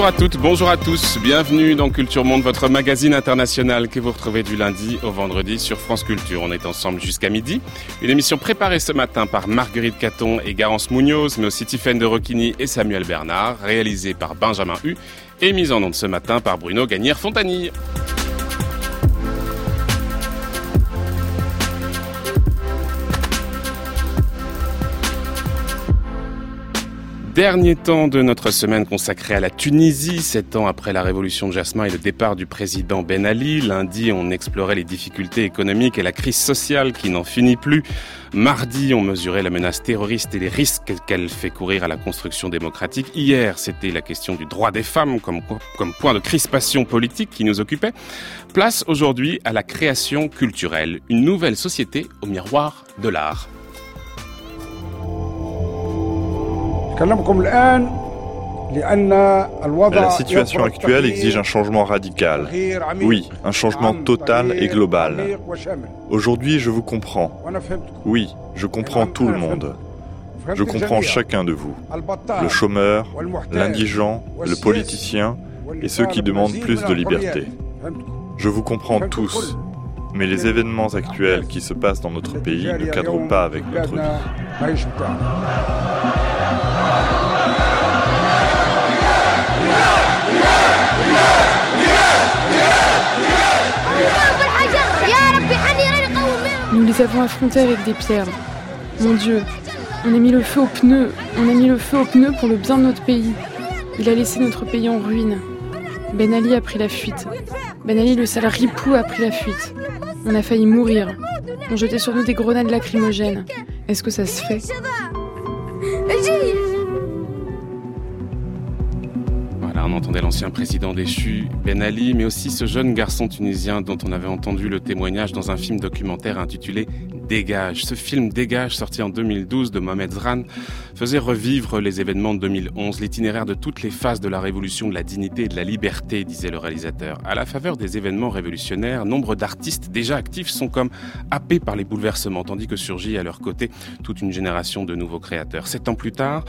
Bonjour à toutes, bonjour à tous, bienvenue dans Culture Monde, votre magazine international que vous retrouvez du lundi au vendredi sur France Culture. On est ensemble jusqu'à midi. Une émission préparée ce matin par Marguerite Caton et Garance Munoz, mais aussi Tiffaine de Roquigny et Samuel Bernard, réalisée par Benjamin Hu et mise en onde ce matin par Bruno Gagnère-Fontanille. Dernier temps de notre semaine consacrée à la Tunisie, sept ans après la révolution de Jasmin et le départ du président Ben Ali. Lundi, on explorait les difficultés économiques et la crise sociale qui n'en finit plus. Mardi, on mesurait la menace terroriste et les risques qu'elle fait courir à la construction démocratique. Hier, c'était la question du droit des femmes comme, comme point de crispation politique qui nous occupait. Place aujourd'hui à la création culturelle, une nouvelle société au miroir de l'art. La situation actuelle exige un changement radical. Oui, un changement total et global. Aujourd'hui, je vous comprends. Oui, je comprends tout le monde. Je comprends chacun de vous. Le chômeur, l'indigent, le politicien et ceux qui demandent plus de liberté. Je vous comprends tous. Mais les événements actuels qui se passent dans notre pays ne cadrent pas avec notre vie. Nous les avons affrontés avec des pierres. Mon Dieu, on a mis le feu aux pneus, on a mis le feu aux pneus pour le bien de notre pays. Il a laissé notre pays en ruine. Ben Ali a pris la fuite. Ben Ali, le sale ripou, a pris la fuite. On a failli mourir. On jetait sur nous des grenades lacrymogènes. Est-ce que ça se fait? On entendait l'ancien président déchu Ben Ali, mais aussi ce jeune garçon tunisien dont on avait entendu le témoignage dans un film documentaire intitulé Dégage. Ce film Dégage, sorti en 2012 de Mohamed Zran, faisait revivre les événements de 2011, l'itinéraire de toutes les phases de la révolution de la dignité et de la liberté, disait le réalisateur. À la faveur des événements révolutionnaires, nombre d'artistes déjà actifs sont comme happés par les bouleversements, tandis que surgit à leur côté toute une génération de nouveaux créateurs. Sept ans plus tard,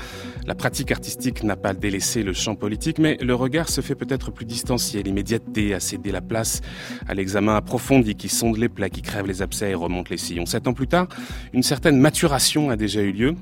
la pratique artistique n'a pas délaissé le champ politique, mais le regard se fait peut-être plus distancié. L'immédiateté a cédé la place à l'examen approfondi qui sonde les plaies, qui crève les abcès et remonte les sillons plus tard, une certaine maturation a déjà eu lieu.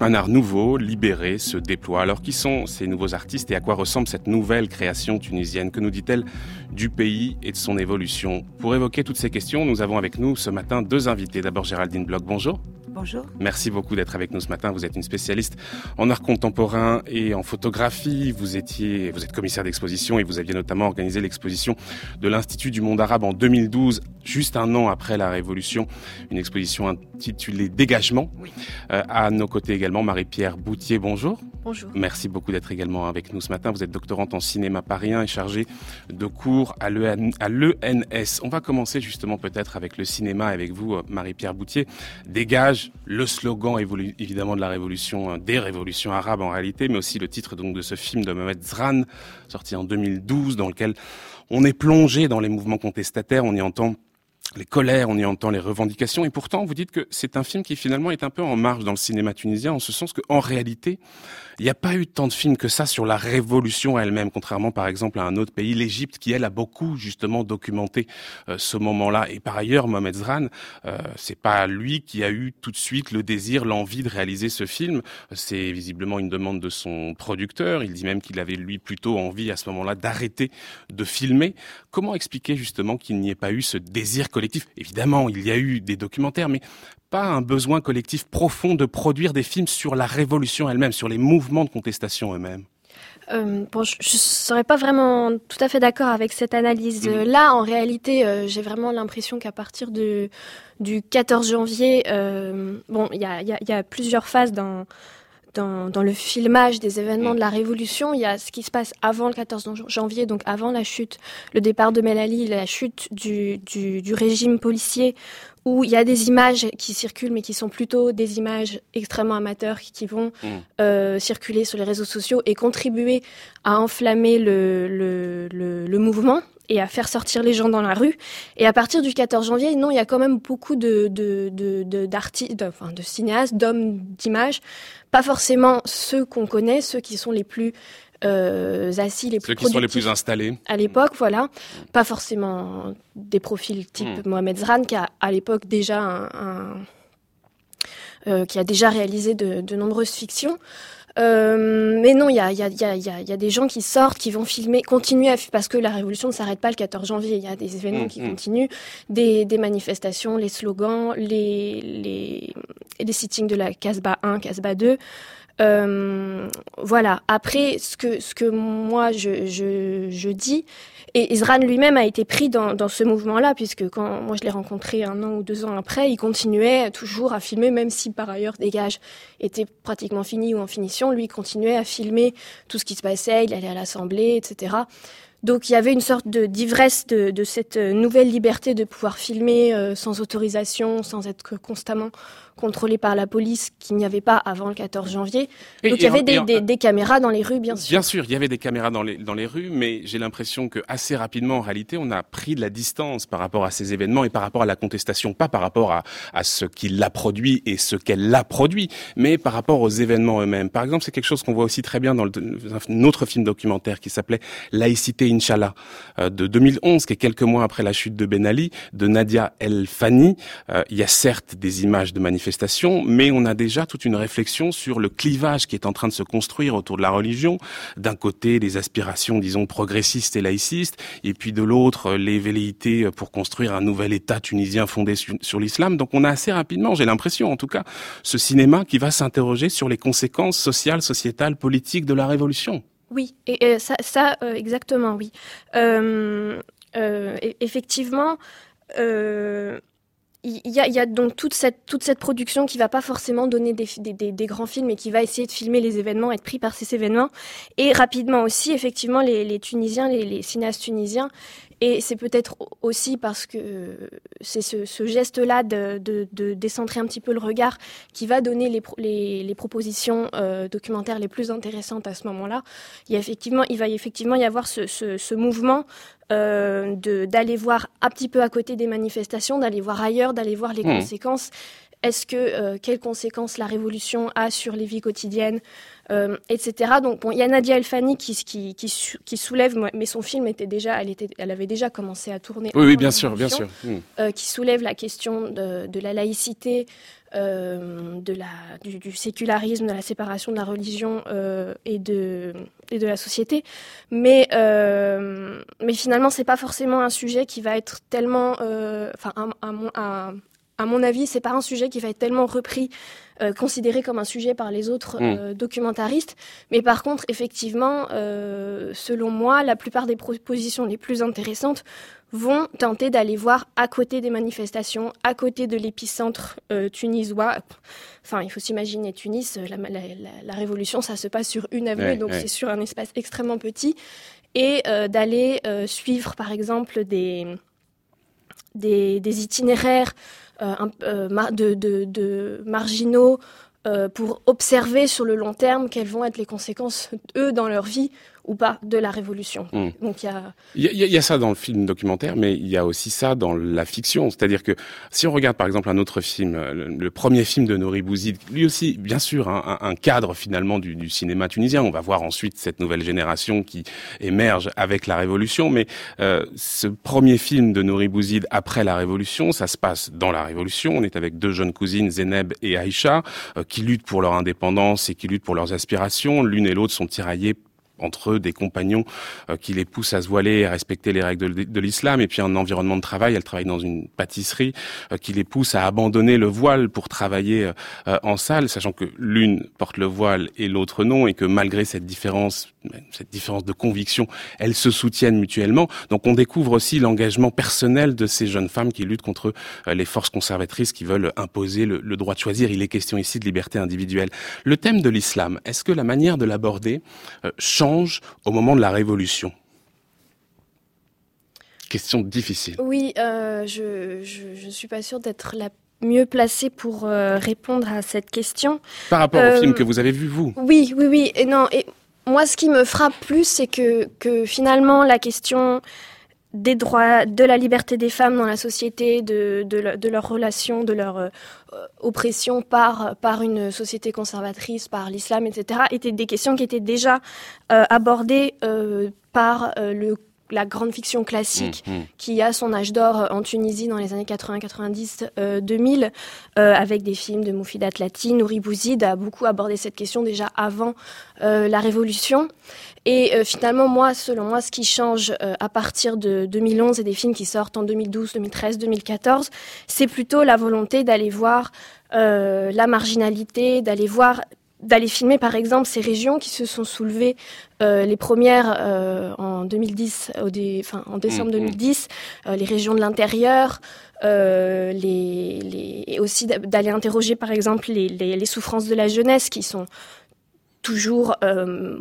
Un art nouveau, libéré, se déploie. Alors qui sont ces nouveaux artistes et à quoi ressemble cette nouvelle création tunisienne? Que nous dit-elle du pays et de son évolution? Pour évoquer toutes ces questions, nous avons avec nous ce matin deux invités. D'abord Géraldine Bloch, bonjour. Bonjour. Merci beaucoup d'être avec nous ce matin. Vous êtes une spécialiste en art contemporain et en photographie. Vous étiez, vous êtes commissaire d'exposition et vous aviez notamment organisé l'exposition de l'Institut du monde arabe en 2012, juste un an après la Révolution. Une exposition intitulée Dégagement. Oui. Euh, à nos côtés également Marie-Pierre Boutier. Bonjour. Bonjour. Merci beaucoup d'être également avec nous ce matin. Vous êtes doctorante en cinéma parisien et chargée de cours à l'ENS. On va commencer justement peut-être avec le cinéma avec vous, euh, Marie-Pierre Boutier. Dégage le slogan évidemment de la révolution, euh, des révolutions arabes en réalité, mais aussi le titre donc de ce film de Mohamed Zran, sorti en 2012, dans lequel on est plongé dans les mouvements contestataires, on y entend les colères, on y entend les revendications, et pourtant vous dites que c'est un film qui finalement est un peu en marge dans le cinéma tunisien, en ce sens qu'en réalité, il n'y a pas eu tant de films que ça sur la révolution elle-même, contrairement par exemple à un autre pays, l'Égypte, qui elle a beaucoup justement documenté euh, ce moment-là. Et par ailleurs, Mohamed Zran, euh, c'est pas lui qui a eu tout de suite le désir, l'envie de réaliser ce film. C'est visiblement une demande de son producteur. Il dit même qu'il avait lui plutôt envie à ce moment-là d'arrêter de filmer. Comment expliquer justement qu'il n'y ait pas eu ce désir collectif. Évidemment, il y a eu des documentaires, mais pas un besoin collectif profond de produire des films sur la révolution elle-même, sur les mouvements de contestation eux-mêmes. Euh, bon, je ne serais pas vraiment tout à fait d'accord avec cette analyse-là. En réalité, euh, j'ai vraiment l'impression qu'à partir de, du 14 janvier, euh, bon, il y y a, plusieurs phases dans, dans, dans, le filmage des événements de la Révolution. Il y a ce qui se passe avant le 14 janvier, donc avant la chute, le départ de Melali, la chute du, du, du régime policier où il y a des images qui circulent, mais qui sont plutôt des images extrêmement amateurs qui vont mm. euh, circuler sur les réseaux sociaux et contribuer à enflammer le, le, le, le mouvement. Et à faire sortir les gens dans la rue. Et à partir du 14 janvier, non, il y a quand même beaucoup de, de, de, d'artistes, de, enfin, de cinéastes, d'hommes d'image, pas forcément ceux qu'on connaît, ceux qui sont les plus euh, assis, les Ceux plus qui sont les plus installés. À l'époque, voilà. Pas forcément des profils type hmm. Mohamed Zran, qui a à l'époque déjà un, un qui a déjà réalisé de, de nombreuses fictions. Euh, mais non, il y a, y, a, y, a, y a, des gens qui sortent, qui vont filmer, continuer à parce que la révolution ne s'arrête pas le 14 janvier. Il y a des événements mmh, qui mmh. continuent, des, des, manifestations, les slogans, les, les, les sittings de la Casbah 1, Casbah 2. Euh, voilà. Après, ce que, ce que moi je, je, je dis, et Isran lui-même a été pris dans, dans ce mouvement-là, puisque quand moi je l'ai rencontré un an ou deux ans après, il continuait toujours à filmer, même si par ailleurs des gages étaient pratiquement finis ou en finition, lui continuait à filmer tout ce qui se passait, il allait à l'Assemblée, etc. Donc il y avait une sorte de d'ivresse de, de, cette nouvelle liberté de pouvoir filmer euh, sans autorisation, sans être constamment contrôlé par la police qu'il n'y avait pas avant le 14 janvier. Donc il y avait des, des, caméras dans les rues, bien sûr. Bien sûr, il y avait des caméras dans les, dans les rues, mais j'ai l'impression que assez rapidement, en réalité, on a pris de la distance par rapport à ces événements et par rapport à la contestation, pas par rapport à, à ce qui l'a produit et ce qu'elle l'a produit, mais par rapport aux événements eux-mêmes. Par exemple, c'est quelque chose qu'on voit aussi très bien dans le, un autre film documentaire qui s'appelait Laïcité Inch'Allah euh, de 2011, qui est quelques mois après la chute de Ben Ali, de Nadia El Fani. Euh, il y a certes des images de manifestations mais on a déjà toute une réflexion sur le clivage qui est en train de se construire autour de la religion. D'un côté, les aspirations, disons, progressistes et laïcistes, et puis de l'autre, les velléités pour construire un nouvel État tunisien fondé sur, l'islam. Donc on a assez rapidement, j'ai l'impression en tout cas, ce cinéma qui va s'interroger sur les conséquences sociales, sociétales, politiques de la révolution. Oui, et, ça, euh, exactement, oui. Euh, euh, effectivement, il y, a, y a, donc toute cette, toute cette production qui va pas forcément donner des, des, des, grands films et qui va essayer de filmer les événements, être pris par ces événements. Et rapidement aussi, effectivement, les, les Tunisiens, les, les, cinéastes tunisiens, et c'est peut-être aussi parce que c'est ce, ce geste-là de, de, de, décentrer un petit peu le regard qui va donner les, les, les propositions euh, documentaires les plus intéressantes à ce moment-là. Il, y a effectivement, il va effectivement y avoir ce, ce, ce mouvement euh, d'aller voir un petit peu à côté des manifestations, d'aller voir ailleurs, d'aller voir les mmh. conséquences. Est-ce que euh, quelles conséquences la révolution a sur les vies quotidiennes, euh, etc. Donc bon, il y a Nadia Elfani qui, qui, qui, qui, soulève, mais son film était déjà, elle était, elle avait déjà commencé à tourner. Oui, oui, bien sûr, bien sûr. Mmh. Euh, qui soulève la question de, de la laïcité, de la, du, du, sécularisme, de la séparation de la religion et, de, et de la société. Mais, mais finalement, c'est pas forcément un sujet qui va être tellement, enfin, à, à, à, mon avis, c'est pas un sujet qui va être tellement repris euh, considéré comme un sujet par les autres mm. euh, documentaristes. Mais par contre, effectivement, euh, selon moi, la plupart des propositions les plus intéressantes vont tenter d'aller voir à côté des manifestations, à côté de l'épicentre tunisois. Enfin, il faut s'imaginer Tunis, la, la, la, révolution, ça se passe sur une avenue, donc c'est sur un espace extrêmement petit, et d'aller suivre, par exemple, des, des, des itinéraires de, de, de, marginaux euh, pour observer sur le long terme quelles vont être les conséquences, eux, dans leur vie ou pas, de la révolution. Hmm. Donc il y a... Il y, y a ça dans le film documentaire, mais il y a aussi ça dans la fiction. C'est-à-dire que si on regarde par exemple un autre film, le, le premier film de Nori Bouzid, lui aussi, bien sûr, un, un cadre finalement du, du, cinéma tunisien. On va voir ensuite cette nouvelle génération qui émerge avec la révolution, mais euh, ce premier film de Nori Bouzid après la révolution, ça se passe dans la révolution. On est avec deux jeunes cousines, Zeneb et Aïcha, euh, qui luttent pour leur indépendance et qui luttent pour leurs aspirations. L'une et l'autre sont tiraillées entre eux des compagnons euh, qui les poussent à se voiler et à respecter les règles de, l'islam, et puis un environnement de travail, elle travaille dans une pâtisserie, euh, qui les pousse à abandonner le voile pour travailler euh, en salle, sachant que l'une porte le voile et l'autre non, et que malgré cette différence, cette différence de conviction, elles se soutiennent mutuellement. Donc on découvre aussi l'engagement personnel de ces jeunes femmes qui luttent contre les forces conservatrices qui veulent imposer le, le droit de choisir. Il est question ici de liberté individuelle. Le thème de l'islam, est-ce que la manière de l'aborder change au moment de la Révolution? Question difficile. Oui, euh, je ne suis pas sûre d'être la mieux placée pour euh, répondre à cette question. Par rapport au film euh, que vous avez vu, vous? Oui, oui, oui. Et non, et moi, ce qui me frappe plus, c'est que, finalement, la question des droits, de la liberté des femmes dans la société, de, de, de leur relation, de leur oppression par, par une société conservatrice, par l'islam, etc., étaient des questions qui étaient déjà abordées par le la grande fiction classique mmh, mmh. qui a son âge d'or en Tunisie dans les années 80, 90, 2000, avec des films de Moufidat Latine. Nouri Bouzid a beaucoup abordé cette question déjà avant euh, la Révolution. Et euh, finalement, moi, selon moi, ce qui change euh, à partir de 2011 et des films qui sortent en 2012, 2013, 2014, c'est plutôt la volonté d'aller voir la marginalité, d'aller voir d'aller filmer par exemple ces régions qui se sont soulevées euh, les premières euh, en 2010 au enfin, en décembre 2010 mm, mm. euh, les régions de l'intérieur les, les, et aussi d'aller interroger par exemple les, les, les, souffrances de la jeunesse qui sont toujours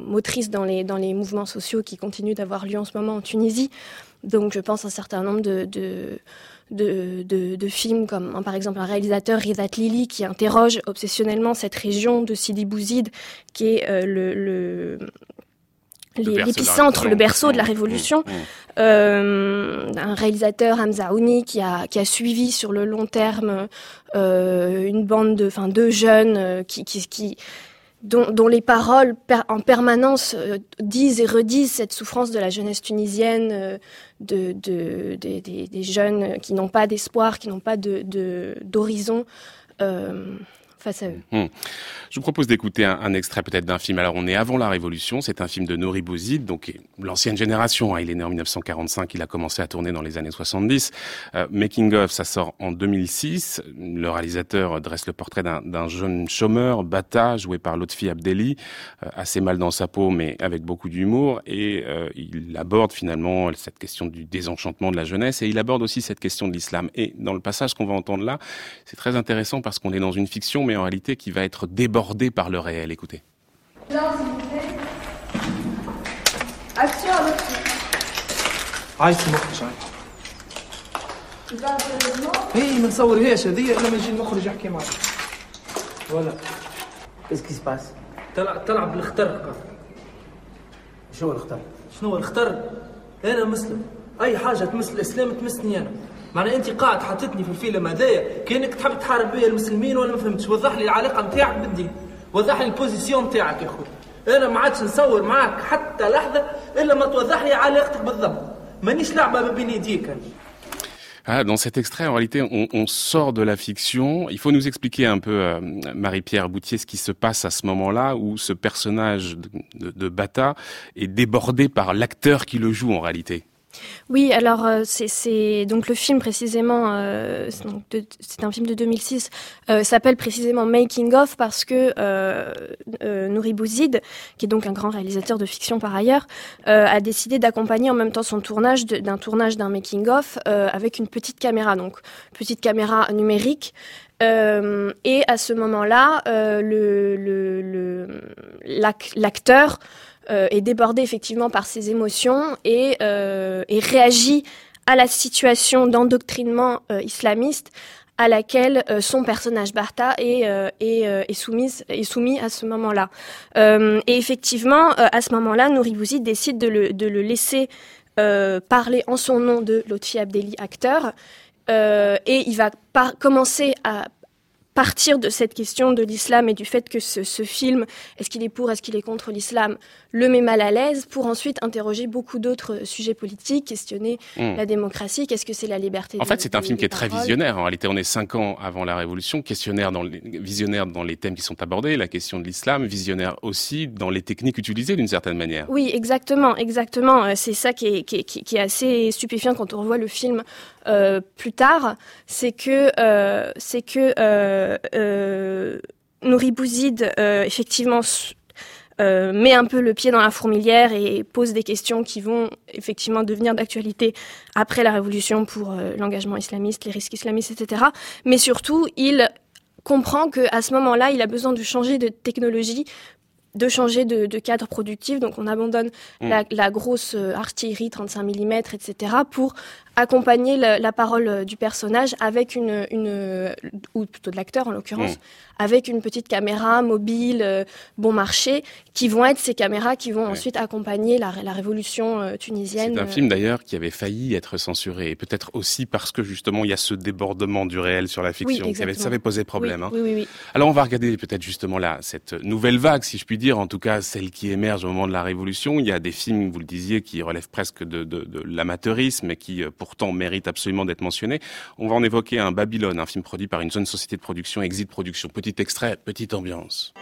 motrices dans les, dans les mouvements sociaux qui continuent d'avoir lieu en ce moment en Tunisie donc je pense un certain nombre de, de de, de, de, films comme hein, par exemple un réalisateur Rizat Lili qui interroge obsessionnellement cette région de Sidi Bouzid qui est euh, le, le l'épicentre, le berceau de la révolution. Mmh, mmh. Euh, un réalisateur Hamza Ouni qui a qui a suivi sur le long terme euh, une bande de, enfin deux jeunes euh, qui, qui, qui dont, dont, les paroles en permanence euh, disent et redisent cette souffrance de la jeunesse tunisienne, euh, de, de, des jeunes qui n'ont pas d'espoir, qui n'ont pas d'horizon. De, euh, face à eux. Hmm. Je vous propose d'écouter un, extrait peut-être d'un film. Alors on est avant la Révolution, c'est un film de Nori Bouzid, donc l'ancienne génération. Hein. il est né en 1945, il a commencé à tourner dans les années 70. Euh, Making of, ça sort en 2006. Le réalisateur dresse le portrait d'un jeune chômeur, Bata, joué par Lotfi Abdelli, euh, assez mal dans sa peau, mais avec beaucoup d'humour. Et euh, il aborde finalement cette question du désenchantement de la jeunesse, et il aborde aussi cette question de l'islam. Et dans le passage qu'on va entendre là, c'est très intéressant parce qu'on est dans une fiction, mais en réalité qui va être débordé par le réel. Écoutez. Action عايز المخرج اي ما نصورهاش هذه الا ما يجي المخرج يحكي معك ولا ايش كي سباس تلعب تلعب بالخترق شنو الخترق شنو الخترق انا مسلم اي حاجه تمس الاسلام تمسني انا معنى انت قاعد حاطتني في الفيلم هذايا كانك تحب تحارب بيا المسلمين ولا ما فهمتش وضح لي العلاقه نتاعك بالدين وضح لي البوزيسيون نتاعك يا خويا انا ما عادش نصور معاك حتى لحظه الا ما توضح لي علاقتك بالضبط مانيش لعبه ما بين يديك Ah, dans cet extrait, en réalité, on, on, sort de la fiction. Il faut nous expliquer un peu, euh, Marie-Pierre Boutier, ce qui se passe à ce moment-là où ce personnage de, de, de Bata est débordé par l'acteur qui le joue en réalité. Oui, alors euh, c'est donc le film précisément, euh, c'est un film de 2006, euh, s'appelle précisément Making of parce que Nouri Bouzid, qui est donc un grand réalisateur de fiction par ailleurs, a décidé d'accompagner en même temps son tournage d'un tournage d'un making of avec une petite caméra, donc petite caméra numérique. et à ce moment-là, l'acteur est débordé effectivement par ses émotions et, euh, réagit à la situation d'endoctrinement euh, islamiste à laquelle euh, son personnage Bartha est, euh, est, euh, soumise, est soumis à ce moment-là. et effectivement, à ce moment-là, Nouri Bouzid décide de le, de le laisser parler en son nom de Lotfi Abdelli, acteur, et il va commencer à partir de cette question de l'islam et du fait que ce, ce film, est-ce qu'il est pour, est-ce qu'il est contre l'islam, le met mal à l'aise pour ensuite interroger beaucoup d'autres sujets politiques, questionner mmh. la démocratie, qu'est-ce que c'est la liberté En fait, c'est un film qui est très visionnaire. En réalité, on est cinq ans avant la Révolution, questionnaire dans les, visionnaire dans les thèmes qui sont abordés, la question de l'islam, visionnaire aussi dans les techniques utilisées d'une certaine manière. Oui, exactement, exactement. Euh, c'est ça qui est, qui, est, qui est, assez stupéfiant quand on revoit le film euh, plus tard, c'est que euh, c'est que euh, Nouri Bouzid euh, effectivement met un peu le pied dans la fourmilière et pose des questions qui vont effectivement devenir d'actualité après la révolution pour l'engagement islamiste, les risques islamistes, etc. Mais surtout, il comprend que à ce moment-là, il a besoin de changer de technologie de changer de, de, cadre productif. Donc on abandonne mmh. la, la, grosse artillerie 35 mm, etc. pour accompagner la, parole du personnage avec une, une ou plutôt de l'acteur en l'occurrence, mm avec une petite caméra mobile euh, bon marché, qui vont être ces caméras qui vont ensuite accompagner la, la révolution euh, tunisienne. C'est un film d'ailleurs qui avait failli être censuré, et peut-être aussi parce que justement il y a ce débordement du réel sur la fiction, oui, ça avait posé problème. Oui, hein. oui, oui, Alors on va regarder peut-être justement là cette nouvelle vague, si je puis dire, en tout cas celle qui émerge au moment de la révolution. Il y a des films, vous le disiez, qui relèvent presque de, de, de l'amateurisme, qui euh, pourtant méritent absolument d'être mentionnés. On va en évoquer un Babylone, un film produit par une jeune société de production, Exit Production. Petit extrait, petite ambiance.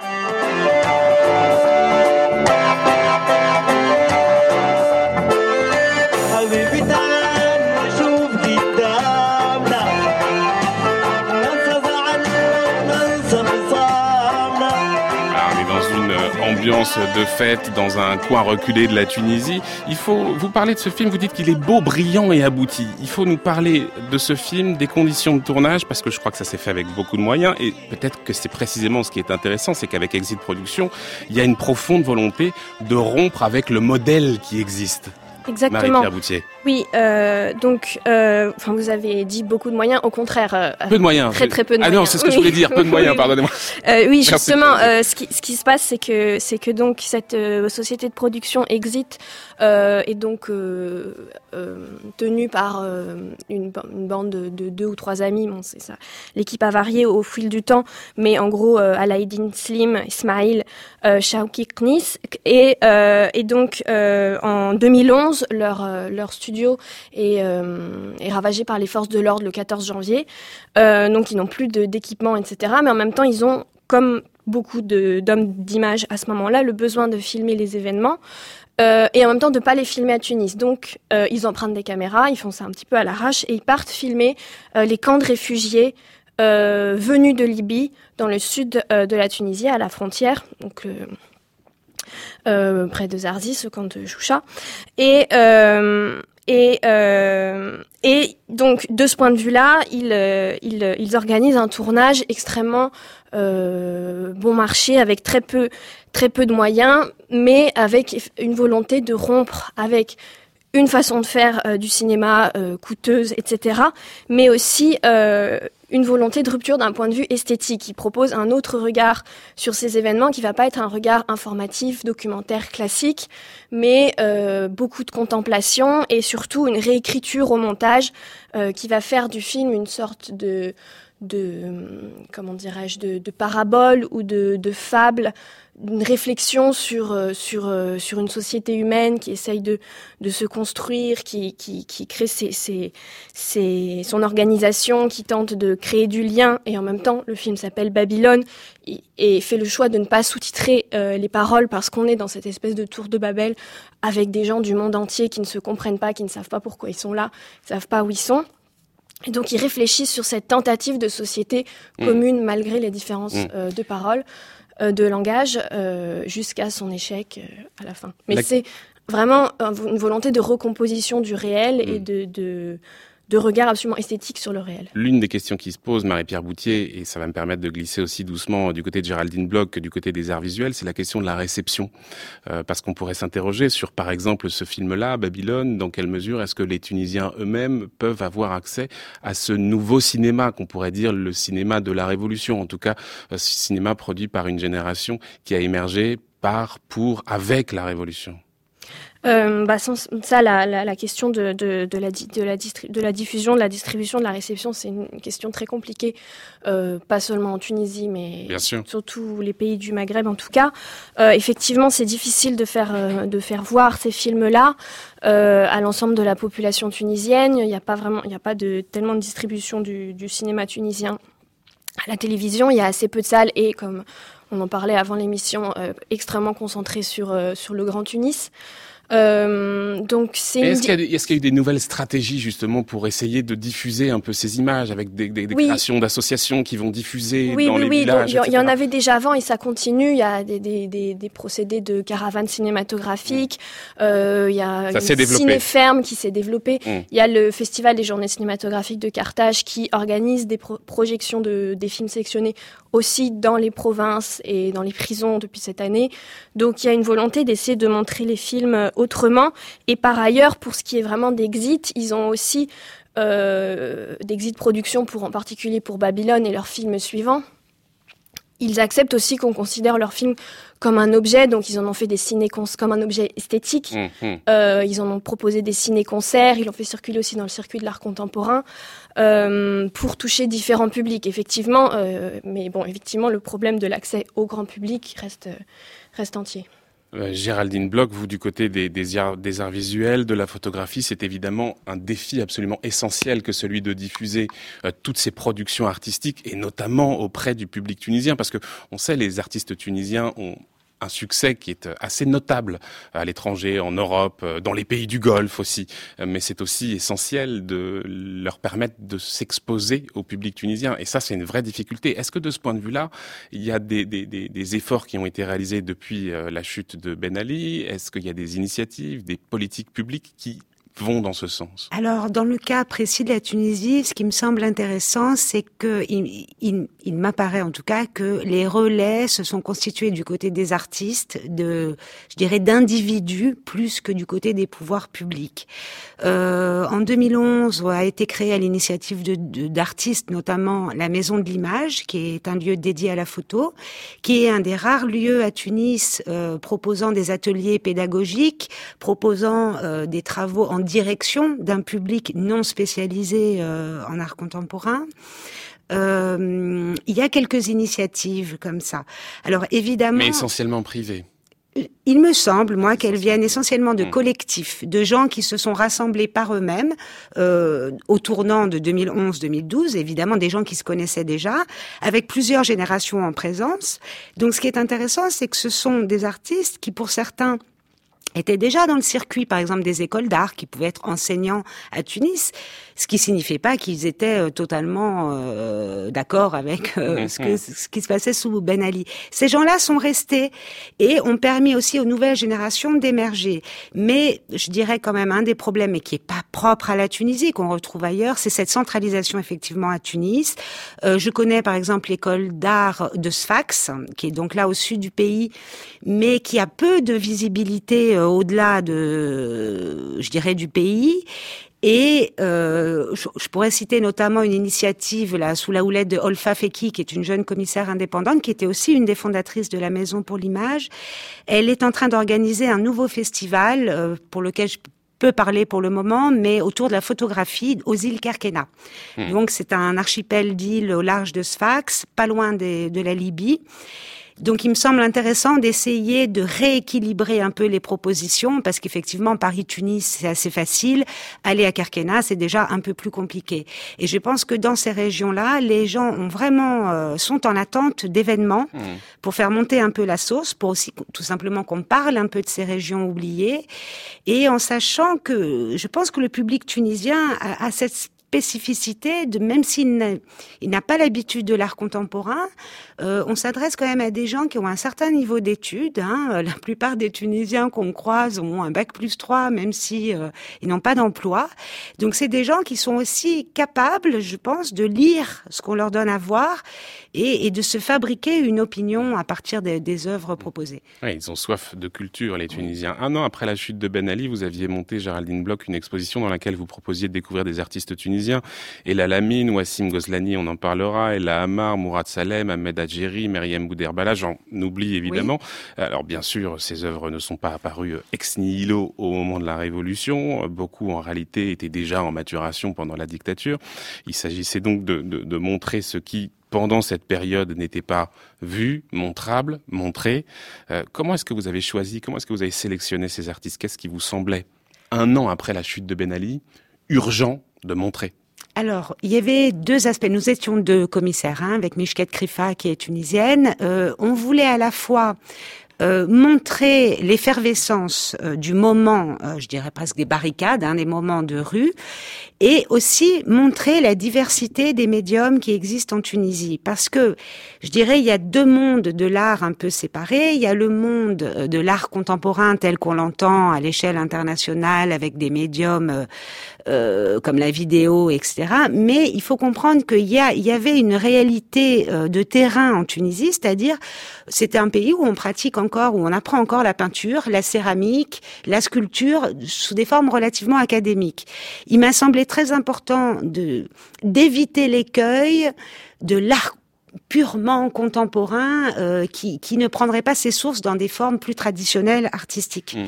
Ambiance de fête dans un coin reculé de la Tunisie. Il faut vous parler de ce film, vous dites qu'il est beau, brillant et abouti. Il faut nous parler de ce film, des conditions de tournage, parce que je crois que ça s'est fait avec beaucoup de moyens, et peut-être que c'est précisément ce qui est intéressant, c'est qu'avec Exit Production, il y a une profonde volonté de rompre avec le modèle qui existe. Exactement. Marie-Pierre Oui, euh, donc, euh, enfin, vous avez dit beaucoup de moyens. Au contraire, euh, peu de moyens. Très très peu de ah moyens. non, c'est ce que je voulais dire. Peu de moyens. Pardonnez-moi. Euh, oui, justement, euh, ce qui ce qui se passe, c'est que c'est que donc cette euh, société de production Exit est donc tenue par une, une, bande de, de, deux ou trois amis. Bon, c'est ça. L'équipe a varié au fil du temps, mais en gros, Alaïdine Slim, Ismail, Shauki Knis, et et donc en 2011 leur, leur studio est, euh, ravagé par les forces de l'ordre le 14 janvier. Euh, donc ils n'ont plus d'équipement, etc. Mais en même temps, ils ont, comme beaucoup d'hommes d'image à ce moment-là, le besoin de filmer les événements. Euh, et en même temps de pas les filmer à Tunis. Donc ils empruntent des caméras, ils font ça un petit peu à l'arrache et ils partent filmer les camps de réfugiés venus de Libye dans le sud de la Tunisie à la frontière. Donc près de Zarzis, au camp de Choucha. Et, et, euh, et donc, de ce point de vue-là, ils, ils, ils, organisent un tournage extrêmement bon marché, avec très peu, très peu de moyens, mais avec une volonté de rompre avec une façon de faire du cinéma coûteuse, etc., mais aussi une volonté de rupture d'un point de vue esthétique. qui propose un autre regard sur ces événements qui va pas être un regard informatif, documentaire classique, mais euh, beaucoup de contemplation et surtout une réécriture au montage euh, qui va faire du film une sorte de de comment dirais-je de, de, parabole ou de, de fable une réflexion sur euh, sur euh, sur une société humaine qui essaye de de se construire, qui qui, qui crée ses, ses, ses, son organisation, qui tente de créer du lien et en même temps le film s'appelle Babylone et, fait le choix de ne pas sous-titrer euh, les paroles parce qu'on est dans cette espèce de tour de Babel avec des gens du monde entier qui ne se comprennent pas, qui ne savent pas pourquoi ils sont là, qui ne savent pas où ils sont. Et donc ils réfléchissent sur cette tentative de société mmh. commune malgré les différences mmh. de paroles. Euh, de langage euh, jusqu'à son échec euh, à la fin. Mais c'est vraiment une volonté de recomposition du réel et mm. de, de de regard absolument esthétique sur le réel. L'une des questions qui se pose, Marie-Pierre Boutier, et ça va me permettre de glisser aussi doucement du côté de Géraldine Bloch que du côté des arts visuels, c'est la question de la réception. Euh, parce qu'on pourrait s'interroger sur, par exemple, ce film-là, Babylone, dans quelle mesure est-ce que les Tunisiens eux-mêmes peuvent avoir accès à ce nouveau cinéma, qu'on pourrait dire le cinéma de la Révolution, en tout cas, euh, ce cinéma produit par une génération qui a émergé par, pour, avec la Révolution euh, bah sans ça, la, la, la question de, de, de, la, de, la de la diffusion, de la distribution, de la réception, c'est une question très compliquée, euh, pas seulement en Tunisie, mais surtout les pays du Maghreb en tout cas. Euh, effectivement, c'est difficile de faire, euh, de faire voir ces films-là euh, à l'ensemble de la population tunisienne. Il n'y a pas vraiment, il n'y a pas de, tellement de distribution du, du cinéma tunisien à la télévision. Il y a assez peu de salles et comme on en parlait avant l'émission, euh, extrêmement concentré sur, sur le Grand Tunis. Euh, donc c'est. Est-ce qu'il y, est y, a eu des nouvelles stratégies justement pour essayer de diffuser un peu ces images avec des, des, des créations d'associations qui vont diffuser oui, dans oui, les oui, villages Il y, en avait déjà avant et ça continue. Il y a des, procédés de caravanes cinématographiques. Mm. Euh, il y a ça une ciné-ferme qui s'est développée. Mm. Il y a le Festival des journées cinématographiques de Carthage qui organise des projections de, des films sélectionnés aussi dans les provinces et dans les prisons depuis cette année. Donc il y a une volonté d'essayer de montrer les films autrement. Et par ailleurs, pour ce qui est vraiment d'Exit, ils ont aussi euh, d'Exit Production, pour, en particulier pour Babylone et leurs films suivants. Ils acceptent aussi qu'on considère leurs films comme un objet, donc ils en ont fait des ciné comme un objet esthétique. Mmh. Euh, ils en ont proposé des ciné-concerts, ils l'ont fait circuler aussi dans le circuit de l'art contemporain euh, pour toucher différents publics, effectivement. Euh, mais bon, effectivement, le problème de l'accès au grand public reste, reste entier. Euh, Géraldine Bloch, vous du côté des, arts, visuels, de la photographie, c'est évidemment un défi absolument essentiel que celui de diffuser euh, toutes ces productions artistiques et notamment auprès du public tunisien, parce que on sait les artistes tunisiens ont un succès qui est euh, assez notable à l'étranger, en Europe, euh, dans les pays du Golfe aussi. Euh, mais c'est aussi essentiel de leur permettre de s'exposer au public tunisien. Et ça, c'est une vraie difficulté. Est-ce que de ce point de vue-là, il y a des, des, efforts qui ont été réalisés depuis la chute de Ben Ali? Est-ce qu'il y a des initiatives, des politiques publiques qui vont dans ce sens Alors, dans le cas précis de la Tunisie, ce qui me semble intéressant, c'est que il, il, il m'apparaît en tout cas que les relais se sont constitués du côté des artistes, de, je dirais, d'individus plus que du côté des pouvoirs publics. Euh, en 2011, a été créé à l'initiative d'artistes, de, notamment la Maison de l'Image, qui est un lieu dédié à la photo, qui est un des rares lieux à Tunis euh, proposant des ateliers pédagogiques, proposant euh, des travaux en direction d'un public non spécialisé euh, en art contemporain. Euh, il y a quelques initiatives comme ça. Alors évidemment, mais essentiellement privées. Il me semble, moi, qu'elles viennent essentiellement de hmm. collectifs, de gens qui se sont rassemblés par eux-mêmes euh, au tournant de 2011-2012, évidemment des gens qui se connaissaient déjà, avec plusieurs générations en présence. Donc ce qui est intéressant, c'est que ce sont des artistes qui, pour certains, étaient déjà dans le circuit, par exemple, des écoles d'art, qui pouvaient être enseignants à Tunis, ce qui signifiait pas qu'ils étaient euh, totalement euh, d'accord avec euh, ce, que, ce qui se passait sous Ben Ali. Ces gens-là sont restés et ont permis aussi aux nouvelles générations d'émerger. Mais je dirais quand même un des problèmes, et qui est pas propre à la Tunisie, qu'on retrouve ailleurs, c'est cette centralisation effectivement à Tunis. je connais par exemple l'école d'art de Sfax, qui est donc là au sud du pays, mais qui a peu de visibilité au-delà de, je dirais, du pays. Et euh, je, pourrais citer notamment une initiative là sous la houlette de Olfa Feki, qui est une jeune commissaire indépendante, qui était aussi une des fondatrices de la Maison pour l'image. Elle est en train d'organiser un nouveau festival euh, pour lequel je peux parler pour le moment, mais autour de la photographie aux îles Kerkena. Hmm. Donc c'est un archipel d'îles au large de Sfax, pas loin de la Libye. Donc il me semble intéressant d'essayer de rééquilibrer un peu les propositions parce qu'effectivement Paris-Tunis c'est assez facile, aller à Kerkena c'est déjà un peu plus compliqué. Et je pense que dans ces régions-là, les gens ont vraiment euh, sont en attente d'événements mmh. pour faire monter un peu la sauce, pour aussi tout simplement qu'on parle un peu de ces régions oubliées et en sachant que je pense que le public tunisien a, a cette spécificité de même s'il n'a pas l'habitude de l'art contemporain, euh, on s'adresse quand même à des gens qui ont un certain niveau d'études. Hein. La plupart des Tunisiens qu'on croise ont un bac plus 3, même si euh, ils n'ont pas d'emploi. Donc c'est des gens qui sont aussi capables, je pense, de lire ce qu'on leur donne à voir et, de se fabriquer une opinion à partir des, œuvres proposées. Ils ont soif de culture, les Tunisiens. Un an après la chute de Ben Ali, vous aviez monté, Géraldine Bloch, une exposition dans laquelle vous proposiez de découvrir des artistes tunisiens. Et la Lamine, Wassim Gozlani, on en parlera, et la Hamar, Mourad Salem, Ahmed Adjeri, Myriam Bouderbala, j'en oublie évidemment. Alors bien sûr, ces œuvres ne sont pas apparues ex nihilo au moment de la Révolution. Beaucoup en réalité étaient déjà en maturation pendant la dictature. Il s'agissait donc de, de, de montrer ce qui pendant cette période n'était pas vu, montrable, montré. Euh, comment est-ce que vous avez choisi, comment est-ce que vous avez sélectionné ces artistes? Qu'est-ce qui vous semblait, un an après la chute de Ben Ali, urgent de montrer alors, il y avait deux aspects. Nous étions deux commissaires, hein, avec Mishket Krifa, qui est tunisienne. Euh, on voulait à la fois euh, montrer l'effervescence euh, du moment, je dirais presque des barricades, hein, des moments de rue, et aussi montrer la diversité des médiums qui existent en Tunisie. Parce que, je dirais, il y a deux mondes de l'art un peu séparés. Il y a le monde de l'art contemporain tel qu'on l'entend à l'échelle internationale avec des médiums euh, comme la vidéo, etc. Mais il faut comprendre qu'il y, a, il y avait une réalité euh, de terrain en Tunisie, c'est-à-dire c'était un pays où on pratique encore, où on apprend encore la peinture, la céramique, la sculpture sous des formes relativement académiques. Il m'a semblé très important d'éviter l'écueil de l'art purement contemporain euh, qui, qui, ne prendrait pas ses sources dans des formes plus traditionnelles artistiques. Mm.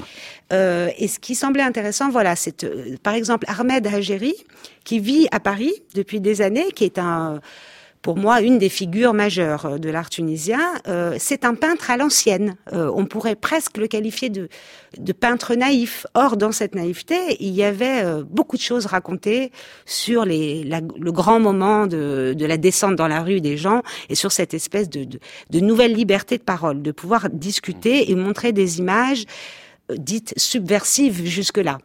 Euh, et ce qui semblait intéressant, voilà, c'est euh, par exemple Ahmed Hajeri, qui vit à Paris depuis des années, qui est un pour moi une des figures majeures euh, de l'art tunisien. Euh, c'est un peintre à l'ancienne. Euh, on pourrait presque le qualifier de, de, peintre naïf. Or, dans cette naïveté, il y avait beaucoup de choses racontées sur les, le grand moment de, de, la descente dans la rue des gens et sur cette espèce de, de nouvelle liberté de parole, de pouvoir discuter et montrer des images dites subversives jusque-là.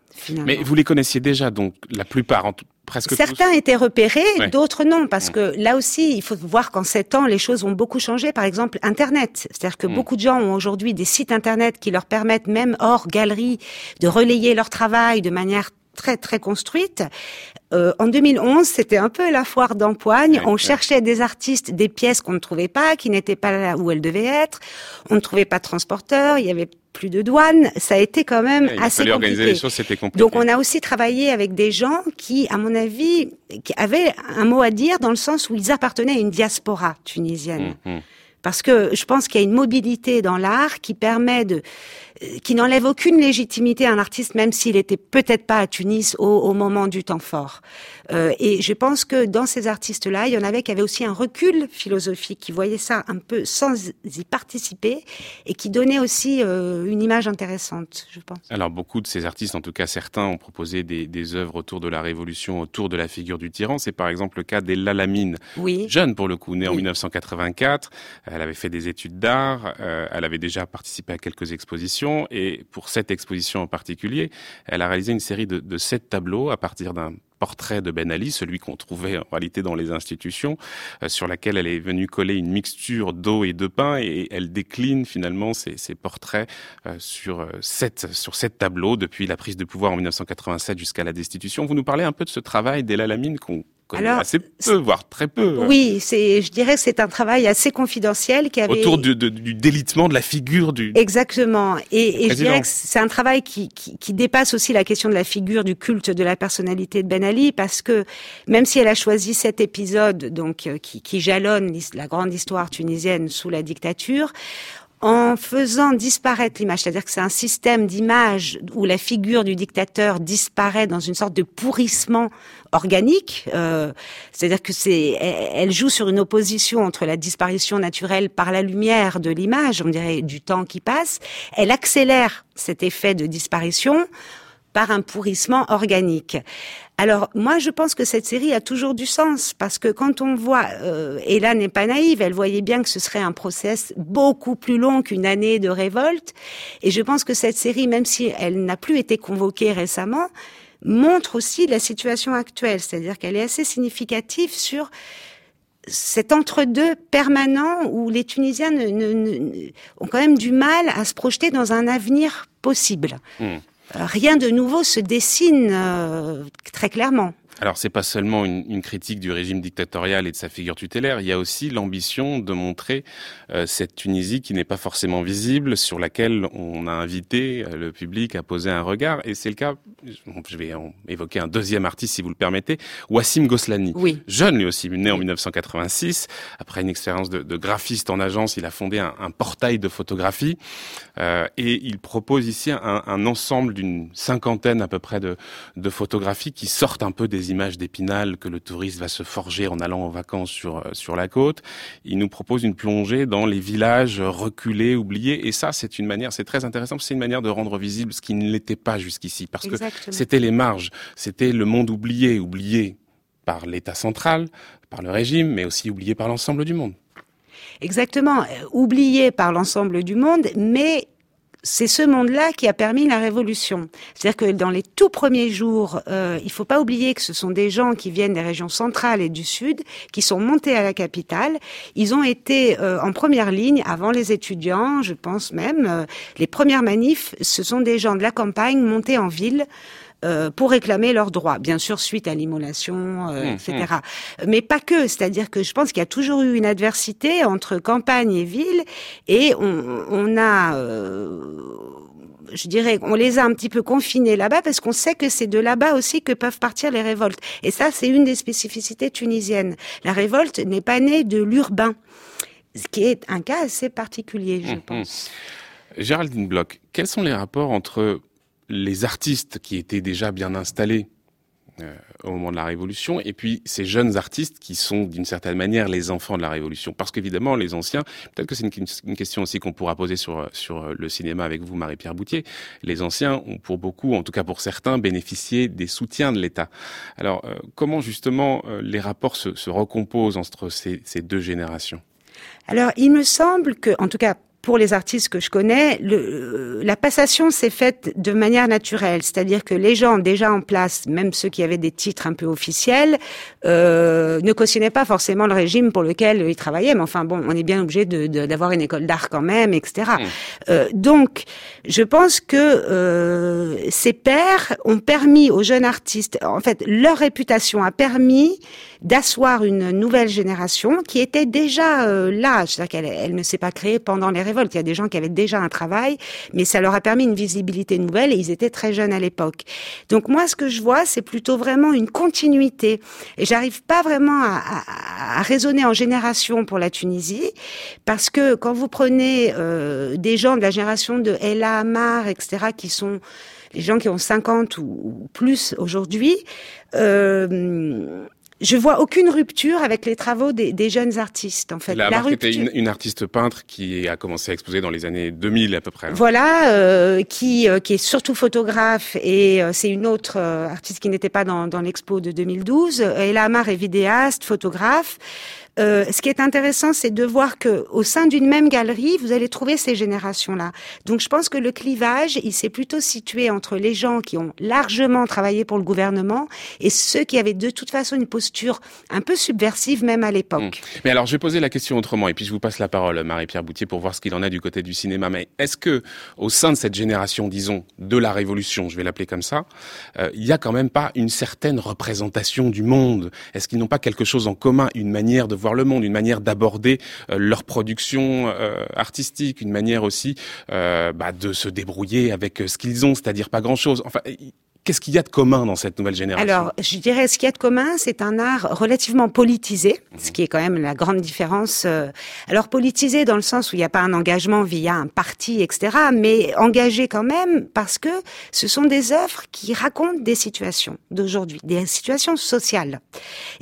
Mais vous les connaissiez déjà, donc la plupart, en tout, Certains étaient repérés, d'autres non, parce que là aussi, il faut voir qu'en sept ans, les choses ont beaucoup changé. Par exemple, Internet. C'est-à-dire que mm. beaucoup de gens ont aujourd'hui des sites Internet qui leur permettent, même hors galerie, de relayer leur travail de manière très très construite. Euh, en 2011, c'était un peu la foire d'empoigne. on cherchait des artistes, des pièces qu'on ne trouvait pas, qui n'étaient pas là où elles devaient être. On ne trouvait pas de transporteurs. Il y avait plus de douane. Ça a été quand même assez compliqué. Les choses, compliqué. Donc on a aussi travaillé avec des gens qui, à mon avis, qui avaient un mot à dire dans le sens où ils appartenaient à une diaspora tunisienne. Hum, hum. Parce que je pense qu'il y a une mobilité dans l'art qui permet de qui n'enlève aucune légitimité à un artiste, même s'il était peut-être pas à Tunis au, au, moment du temps fort. Euh, et je pense que dans ces artistes-là, il y en avait qui avaient aussi un recul philosophique, qui voyaient ça un peu sans y participer, et qui donnait aussi euh, une image intéressante, je pense. Alors beaucoup de ces artistes, en tout cas certains, ont proposé des, des œuvres autour de la Révolution, autour de la figure du tyran. C'est par exemple le cas d'Ella Lamine, oui. jeune pour le coup, née en 1984. Elle avait fait des études d'art, euh, elle avait déjà participé à quelques expositions et pour cette exposition en particulier, elle a réalisé une série de, de sept tableaux à partir d'un portrait de Ben Ali, celui qu'on trouvait en réalité dans les institutions, euh, sur laquelle elle est venue coller une mixture d'eau et de pain, et elle décline finalement ces, ces portraits euh, sur euh, sept sur sept tableaux depuis la prise de pouvoir en 1987 jusqu'à la destitution. Vous nous parlez un peu de ce travail d'Ella Lamine qu'on alors, assez peu, voire très peu. Hein. Oui, c'est, je dirais que c'est un travail assez confidentiel qui avait autour du, du délitement de la figure du. Exactement, et, et je dirais que c'est un travail qui, qui, qui, dépasse aussi la question de la figure du culte de la personnalité de Ben Ali, parce que même si elle a choisi cet épisode, donc euh, qui, qui jalonne la grande histoire tunisienne sous la dictature, en faisant disparaître l'image, c'est-à-dire que c'est un système d'image où la figure du dictateur disparaît dans une sorte de pourrissement organique, euh, c'est-à-dire que c'est, elle joue sur une opposition entre la disparition naturelle par la lumière de l'image, on dirait du temps qui passe, elle accélère cet effet de disparition par un pourrissement organique. Alors moi je pense que cette série a toujours du sens parce que quand on voit, euh, et là n'est pas naïve, elle voyait bien que ce serait un process beaucoup plus long qu'une année de révolte, et je pense que cette série, même si elle n'a plus été convoquée récemment, montre aussi la situation actuelle, c'est-à-dire qu'elle est assez significative sur cet entre-deux permanent où les Tunisiens ont quand même du mal à se projeter dans un avenir possible. Hmm rien de nouveau se dessine euh, très clairement. Alors c'est pas seulement une, une, critique du régime dictatorial et de sa figure tutélaire, il y a aussi l'ambition de montrer euh, cette Tunisie qui n'est pas forcément visible, sur laquelle on a invité euh, le public à poser un regard. Et c'est le cas, je vais évoquer un deuxième artiste si vous le permettez, Wassim Goslani. Oui. Jeune lui aussi, né en 1986. Après une expérience de, de, graphiste en agence, il a fondé un, un portail de photographie euh, et il propose ici un, un ensemble d'une cinquantaine à peu près de, de photographies qui sortent un peu des images d'Épinal que le touriste va se forger en allant en vacances sur, euh, sur la côte. Il nous propose une plongée dans les villages reculés, oubliés. Et ça, c'est une manière, c'est très intéressant, c'est une manière de rendre visible ce qui ne l'était pas jusqu'ici. Parce que c'était les marges, c'était le monde oublié, oublié par l'État central, par le régime, mais aussi oublié par l'ensemble du monde. Exactement, euh, oublié par l'ensemble du monde, mais c'est ce monde-là qui a permis la révolution. C'est-à-dire que dans les tout premiers jours, euh, il faut pas oublier que ce sont des gens qui viennent des régions centrales et du sud, qui sont montés à la capitale. Ils ont été euh, en première ligne avant les étudiants, je pense même. Euh, les premières manifs, ce sont des gens de la campagne montés en ville euh, pour réclamer leurs droits, bien sûr suite à l'immolation, euh, mmh, etc. Mmh. Mais pas que, c'est-à-dire que je pense qu'il y a toujours eu une adversité entre campagne et ville, et on, on a euh, je dirais, on les a un petit peu confinés là-bas parce qu'on sait que c'est de là-bas aussi que peuvent partir les révoltes. Et ça, c'est une des spécificités tunisiennes. La révolte n'est pas née de l'urbain, ce qui est un cas assez particulier, je hum. pense. Géraldine Bloch, quels sont les rapports entre les artistes qui étaient déjà bien installés euh, au moment de la Révolution, et puis ces jeunes artistes qui sont d'une certaine manière les enfants de la Révolution. Parce qu'évidemment, les anciens, peut-être que c'est une, question aussi qu'on pourra poser sur, sur le cinéma avec vous, Marie-Pierre Boutier, les anciens ont pour beaucoup, en tout cas pour certains, bénéficié des soutiens de l'État. Alors, euh, comment justement euh, les rapports se, se recomposent entre ces, ces deux générations? Alors, il me semble que, en tout cas, pour les artistes que je connais, le, la passation s'est faite de manière naturelle, c'est-à-dire que les gens déjà en place, même ceux qui avaient des titres un peu officiels, euh, ne cautionnaient pas forcément le régime pour lequel ils travaillaient. Mais enfin bon, on est bien obligé d'avoir de, une école d'art quand même, etc. Mmh. Euh, donc, je pense que euh, ces pères ont permis aux jeunes artistes, en fait, leur réputation a permis d'asseoir une nouvelle génération qui était déjà euh, là. C'est-à-dire qu'elle elle ne s'est pas créée pendant les révoltes. Il y a des gens qui avaient déjà un travail, mais ça leur a permis une visibilité nouvelle et ils étaient très jeunes à l'époque. Donc moi, ce que je vois, c'est plutôt vraiment une continuité. Et j'arrive pas vraiment à, à, à, raisonner en génération pour la Tunisie, parce que quand vous prenez euh, des gens de la génération de Ella Amar, etc., qui sont les gens qui ont 50 ou, plus aujourd'hui, euh, je vois aucune rupture avec les travaux des, des jeunes artistes, en fait. La, la rupture... était une, une, artiste peintre qui a commencé à exposer dans les années 2000 à peu près. Hein. Voilà, euh, qui euh, qui est surtout photographe et euh, c'est une autre euh, artiste qui n'était pas dans, dans l'expo de 2012. Ella Amar est vidéaste, photographe. Euh, ce qui est intéressant, c'est de voir que au sein d'une même galerie, vous allez trouver ces générations-là. Donc, je pense que le clivage, il s'est plutôt situé entre les gens qui ont largement travaillé pour le gouvernement et ceux qui avaient de toute façon une posture un peu subversive, même à l'époque. Mmh. Mais alors, je vais poser la question autrement, et puis je vous passe la parole, Marie-Pierre Boutier, pour voir ce qu'il en est du côté du cinéma. Mais est-ce que, au sein de cette génération, disons, de la Révolution, je vais l'appeler comme ça, euh, il y a quand même pas une certaine représentation du monde? Est-ce qu'ils n'ont pas quelque chose en commun, une manière de voir le monde, une manière d'aborder euh, leur production euh, artistique, une manière aussi euh, bah, de se débrouiller avec ce qu'ils ont, c'est-à-dire pas grand-chose. Enfin, Qu'est-ce qu'il y a de commun dans cette nouvelle génération? Alors, je dirais, ce qu'il y a de commun, c'est un art relativement politisé, mmh. ce qui est quand même la grande différence. Euh, alors, politisé dans le sens où il n'y a pas un engagement via un parti, etc., mais engagé quand même parce que ce sont des œuvres qui racontent des situations d'aujourd'hui, des situations sociales.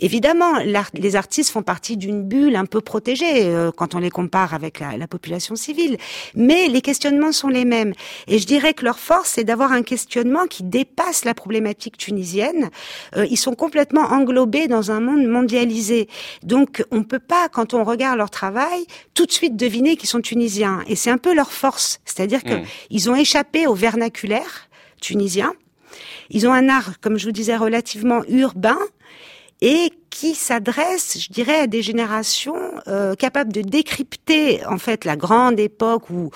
Évidemment, les artistes font partie d'une bulle un peu protégée euh, quand on les compare avec la, la population civile, mais les questionnements sont les mêmes. Et je dirais que leur force, c'est d'avoir un questionnement qui dépasse la problématique tunisienne. Euh, ils sont complètement englobés dans un monde mondialisé. Donc, on peut pas, quand on regarde leur travail, tout de suite deviner qu'ils sont tunisiens. Et c'est un peu leur force. C'est-à-dire que mmh. ils ont échappé au vernaculaire tunisien. Ils ont un art, comme je vous disais, relativement urbain et qui s'adresse, je dirais, à des générations euh, capables de décrypter en fait la grande époque où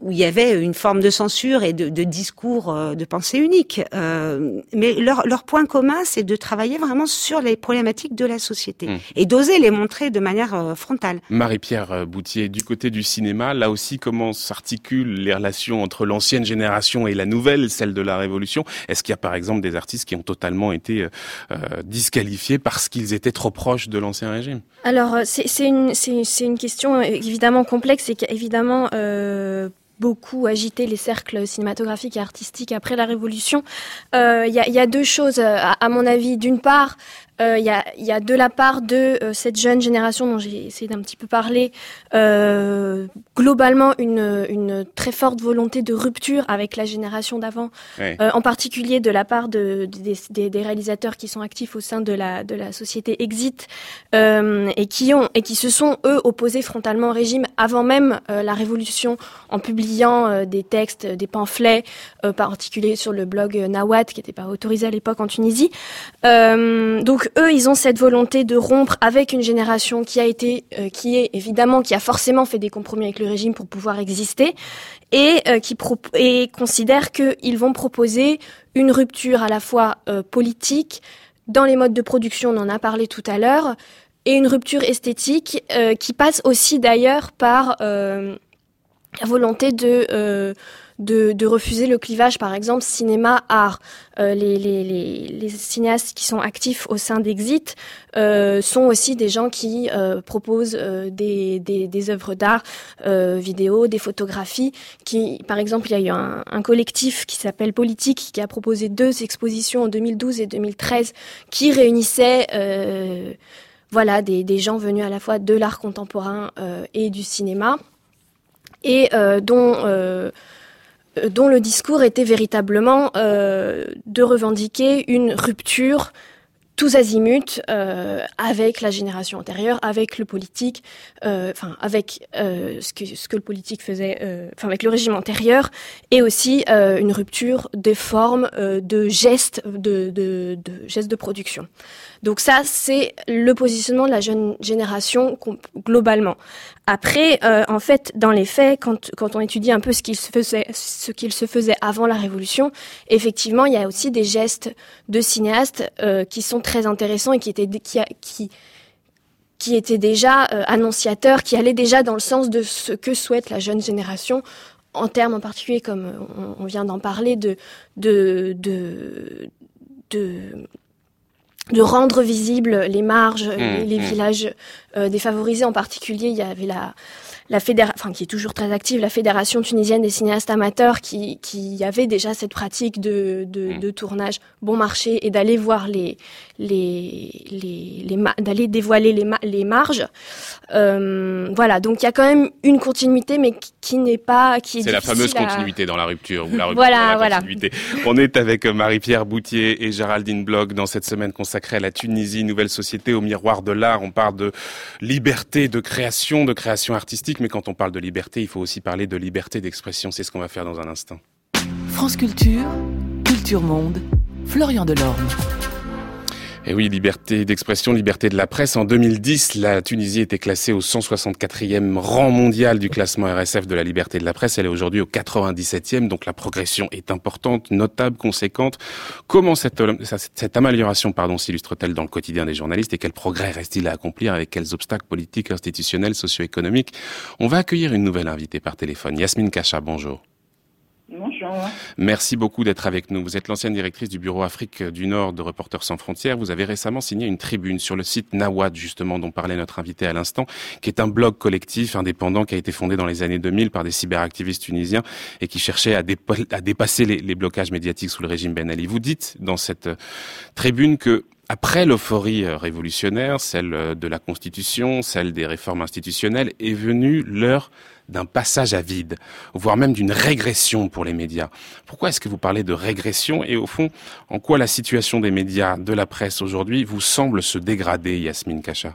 où il y avait une forme de censure et de, de discours euh, de pensée unique. Euh, mais leur, leur, point commun, c'est de travailler vraiment sur les problématiques de la société mmh. et d'oser les montrer de manière euh, frontale. Marie-Pierre Boutier, du côté du cinéma, là aussi, comment s'articulent les relations entre l'ancienne génération et la nouvelle, celle de la Révolution? Est-ce qu'il y a par exemple des artistes qui ont totalement été euh, disqualifiés parce qu'ils étaient trop proches de l'ancien régime? Alors, c'est une, une question évidemment complexe et évidemment beaucoup agité les cercles cinématographiques et artistiques après la Révolution. Il euh, y, a, deux choses, à, à mon avis. D'une part, il euh, y, a, y, a, de la part de euh, cette jeune génération dont j'ai essayé d'un petit peu parler, euh, globalement une, une, très forte volonté de rupture avec la génération d'avant, en particulier de la part de, de des, des, réalisateurs qui sont actifs au sein de la, de la société Exit et, qui ont, et qui se sont, eux, opposés frontalement au régime avant même la Révolution en publiant des textes, des pamphlets, particuliers sur le blog Nawat, qui n'était pas autorisé à l'époque en Tunisie. donc donc eux, ils ont cette volonté de rompre avec une génération qui a été, qui est évidemment, qui a forcément fait des compromis avec le régime pour pouvoir exister, et qui et considèrent qu'ils vont proposer une rupture à la fois politique dans les modes de production, on en a parlé tout à l'heure, et une rupture esthétique qui passe aussi d'ailleurs par la volonté de, euh, de, refuser le clivage, par exemple, cinéma-art. Euh, les, cinéastes qui sont actifs au sein d'Exit euh, sont aussi des gens qui euh, proposent des, œuvres d'art vidéo, des photographies. Qui, par exemple, il y a eu un, collectif qui s'appelle Politique qui a proposé deux expositions en 2012 et 2013 qui réunissaient voilà, des, gens venus à la fois de l'art contemporain et du cinéma et dont dont le discours était véritablement euh, de revendiquer une rupture tous azimuts euh, avec la génération antérieure, avec le politique, euh, avec ce, que, le politique faisait, enfin avec le régime antérieur, et aussi une rupture des formes de gestes de, de, de gestes de production. Donc ça, c'est le positionnement de la jeune génération globalement. Après, euh, en fait, dans les faits, quand, quand on étudie un peu ce qu'il se faisait, ce qu'il se faisait avant la Révolution, effectivement, il y a aussi des gestes de cinéastes euh, qui sont très intéressants et qui étaient qui, qui qui déjà euh, annonciateurs, qui allaient déjà dans le sens de ce que souhaite la jeune génération en termes en particulier, comme on, on vient d'en parler, de, de, de, de de rendre visibles les marges, mmh, les, les mmh. villages euh, défavorisés en particulier. Il y avait la, la fédération, enfin qui est toujours très active, la fédération tunisienne des cinéastes amateurs, qui, qui avait déjà cette pratique de, de, mmh. de tournage bon marché et d'aller voir les, les, les, les d'aller dévoiler les, les marges. Euh, voilà, donc il y a quand même une continuité, mais qui, qui n'est pas qui C'est la fameuse à... continuité dans la rupture ou la rupture voilà, la voilà. continuité. On est avec Marie-Pierre Boutier et Géraldine Bloch dans cette semaine consacrée à la Tunisie, nouvelle société au miroir de l'art. On parle de liberté de création, de création artistique, mais quand on parle de liberté, il faut aussi parler de liberté d'expression. C'est ce qu'on va faire dans un instant. France Culture, Culture Monde, Florian Delorme. Et oui, liberté d'expression, liberté de la presse. En 2010, la Tunisie était classée au 164e rang mondial du classement RSF de la liberté de la presse. Elle est aujourd'hui au 97e, donc la progression est importante, notable, conséquente. Comment cette, cette amélioration pardon, s'illustre-t-elle dans le quotidien des journalistes et quels progrès reste-t-il à accomplir avec quels obstacles politiques, institutionnels, socio-économiques? On va accueillir une nouvelle invitée par téléphone. Yasmine Kacha, bonjour. Bonjour. Merci beaucoup d'être avec nous. Vous êtes l'ancienne directrice du bureau Afrique du Nord de Reporters sans frontières. Vous avez récemment signé une tribune sur le site Nawad, justement, dont parlait notre invité à l'instant, qui est un blog collectif indépendant qui a été fondé dans les années 2000 par des cyberactivistes tunisiens et qui cherchait à, dépa à dépasser les, les blocages médiatiques sous le régime Ben Ali. Vous dites dans cette tribune que après l'euphorie révolutionnaire, celle de la Constitution, celle des réformes institutionnelles, est venue l'heure d'un passage à vide, voire même d'une régression pour les médias. Pourquoi est-ce que vous parlez de régression et au fond, en quoi la situation des médias, de la presse aujourd'hui vous semble se dégrader, Yasmine Kacha?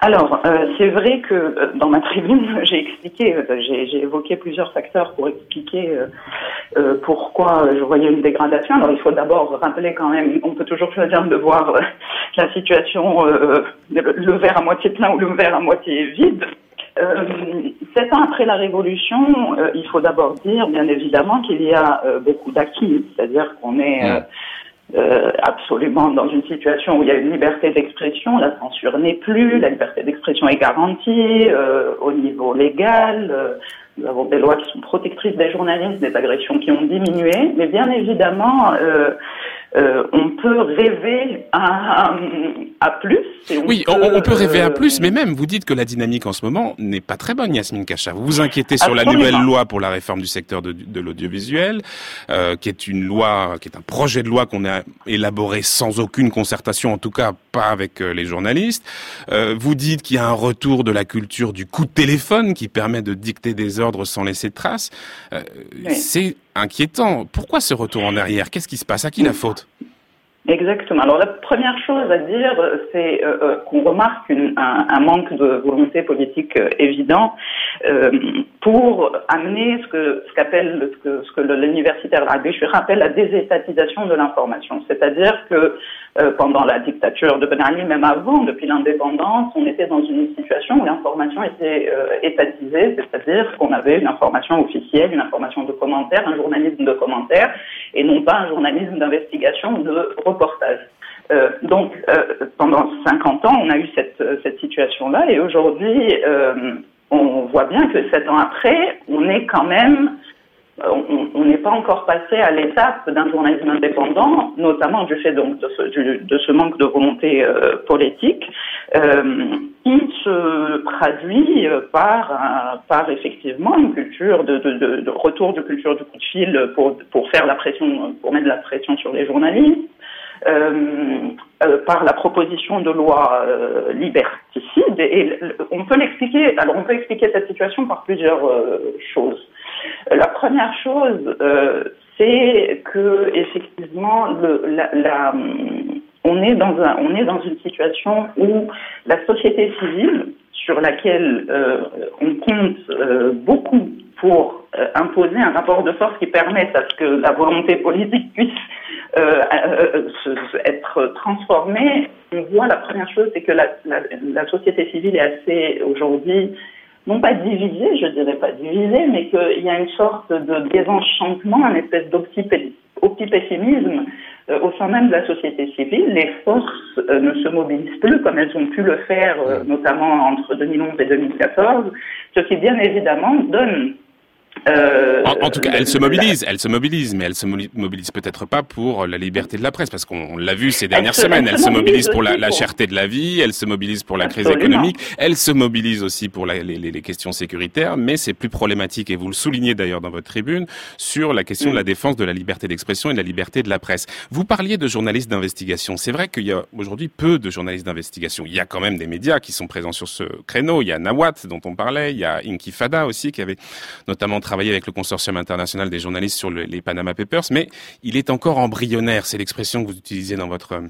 Alors, euh, c'est vrai que euh, dans ma tribune, j'ai expliqué, euh, j'ai évoqué plusieurs facteurs pour expliquer pourquoi je voyais une dégradation. Alors, il faut d'abord rappeler quand même, on peut toujours choisir de voir la situation, le, le verre à moitié plein ou le verre à moitié vide. Euh, sept ans après la Révolution, euh, il faut d'abord dire, bien évidemment, qu'il y a euh, beaucoup d'acquis, c'est-à-dire qu'on est absolument dans une situation où il y a une liberté d'expression, la censure n'est plus, la liberté d'expression est garantie au niveau légal. nous avons des lois qui sont protectrices des journalistes, des agressions qui ont diminué, mais bien évidemment, euh, on peut rêver à, à plus. On oui, peut, on, on, peut rêver à plus, mais même vous dites que la dynamique en ce moment n'est pas très bonne, Yasmine Kacha. Vous vous inquiétez sur la nouvelle loi pour la réforme du secteur de, de l'audiovisuel, euh, qui est une loi, qui est un projet de loi qu'on a élaboré sans aucune concertation, en tout cas pas avec euh, les journalistes. Euh, vous dites qu'il y a un retour de la culture du coup de téléphone qui permet de dicter des ordres sans laisser de traces. Euh, oui. C'est inquiétant. Pourquoi ce retour en arrière? Qu'est-ce qui se passe? À qui la faute? Exactement. Alors la première chose à dire, c'est euh, qu'on remarque un, manque de volonté politique euh, évident. pour amener ce que ce qu'appelle ce que, ce que l'universitaire appelle la désétatisation de l'information, c'est-à-dire que euh, pendant la dictature de Ben Ali, même avant, depuis l'indépendance, on était dans une situation où l'information était euh, étatisée, c'est-à-dire qu'on avait une information officielle, une information de commentaire, un journalisme de commentaire, et non pas un journalisme d'investigation, de reportage. Euh, donc, euh, pendant 50 ans, on a eu cette, cette situation-là, et aujourd'hui, euh, on voit bien que sept ans après, on est quand même on n'est pas encore passé à l'étape d'un journalisme indépendant, notamment du fait donc de ce, manque de volonté euh, politique, euh, qui se traduit par, par effectivement une culture de, retour de culture du coup de fil pour, faire la pression, pour mettre la pression sur les journalistes. Euh, euh par la proposition de loi euh, liberticide et on peut l'expliquer alors on peut expliquer cette situation par plusieurs choses la première chose, euh, c'est que effectivement, le, la, on est dans un, on est dans une situation où la société civile, sur laquelle euh, on compte euh, beaucoup pour imposer un rapport de force qui permette à ce que la volonté politique puisse se, être transformée, on voit la première chose, c'est que la, la, la, société civile est assez aujourd'hui non pas divisé, je dirais pas divisé, mais qu'il y a une sorte de désenchantement, une espèce d'optipessimisme euh, au sein même de la société civile. Les forces euh, ne se mobilisent plus comme elles ont pu le faire, euh, notamment entre 2011 et 2014, ce qui bien évidemment donne euh, en, tout cas, elle se mobilise, elle se mobilise, mais elle se mobilise peut-être pas pour la liberté de la presse, parce qu'on l'a vu ces dernières semaines. Elle, se mobilise pour la, la, cherté de la vie, elle se mobilise pour la crise économique, elle se mobilise aussi pour la, les, les, questions sécuritaires, mais c'est plus problématique, et vous le soulignez d'ailleurs dans votre tribune, sur la question de la mm. défense de la liberté d'expression et de la liberté de la presse. Vous parliez de journalistes d'investigation. C'est vrai qu'il y a aujourd'hui peu de journalistes d'investigation. Il y a quand même des médias qui sont présents sur ce créneau. Il y a Nawat dont on parlait, il y a Inkifada aussi qui avait notamment travaillé avec le consortium international des journalistes sur les Panama Papers, mais il est encore embryonnaire. C'est l'expression que vous utilisez dans votre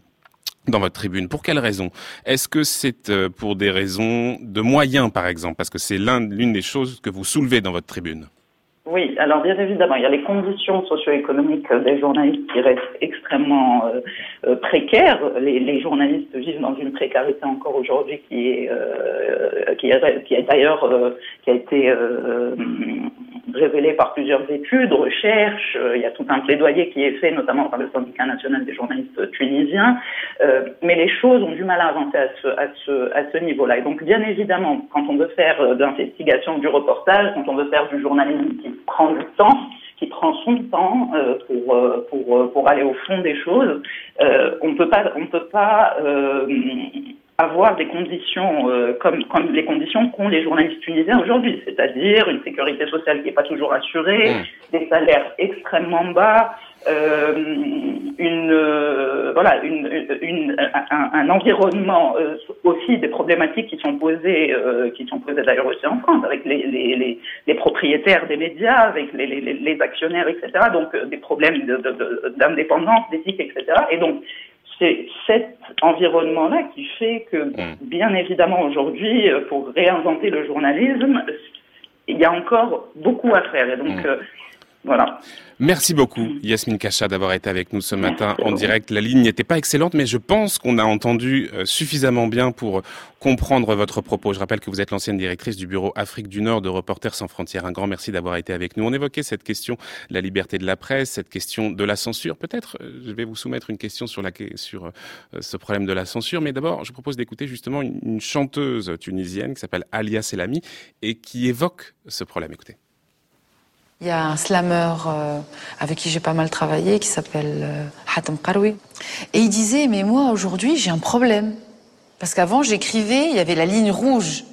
dans votre tribune. Pour quelles raisons Est-ce que c'est euh, pour des raisons de moyens, par exemple? Parce que c'est l'une des choses que vous soulevez dans votre tribune. Oui, alors bien évidemment, il y a les conditions socio-économiques des journalistes qui restent extrêmement euh, euh, précaires. Les, les, journalistes vivent dans une précarité encore aujourd'hui qui est euh, qui, est, qui est d'ailleurs qui a été révélée par plusieurs études, recherches. il y a tout un plaidoyer qui est fait, notamment par le syndicat national des journalistes tunisiens. mais les choses ont du mal à avancer à ce à ce à ce niveau-là. Et donc, bien évidemment, quand on veut faire de l'investigation, du reportage, quand on veut faire du journalisme prend du temps, qui prend son temps euh, pour, euh, pour, euh, pour aller au fond des choses. on peut pas, on peut pas avoir des conditions comme, comme les conditions qu'ont les journalistes tunisiens aujourd'hui, c'est-à-dire une sécurité sociale qui n'est pas toujours assurée, mmh. des salaires extrêmement bas, euh, une euh, voilà une, une un, un, environnement euh, aussi des problématiques qui sont posées qui sont posées d'ailleurs aussi en France avec les, les, les, les propriétaires des médias avec les, les actionnaires etc donc des problèmes d'indépendance d'éthique etc et donc c'est cet environnement-là qui fait que, mmh. bien évidemment, aujourd'hui, pour réinventer le journalisme, il y a encore beaucoup à faire. Et donc, mmh. Voilà. Merci beaucoup, Yasmine Kacha, d'avoir été avec nous ce matin en direct. La ligne n'était pas excellente, mais je pense qu'on a entendu euh, suffisamment bien pour comprendre votre propos. Je rappelle que vous êtes l'ancienne directrice du bureau Afrique du Nord de Reporters sans frontières. Un grand merci d'avoir été avec nous. On évoquait cette question de la liberté de la presse, cette question de la censure. Peut-être, euh, je vais vous soumettre une question sur, sur euh, ce problème de la censure, mais d'abord, je propose d'écouter justement une, chanteuse tunisienne qui s'appelle Alia Selami et qui évoque ce problème. Écoutez. Il y a un slammer euh, avec qui j'ai pas mal travaillé qui s'appelle euh, Hatem Karoui. Et il disait, mais moi aujourd'hui j'ai un problème. Parce qu'avant j'écrivais, il y avait la ligne rouge.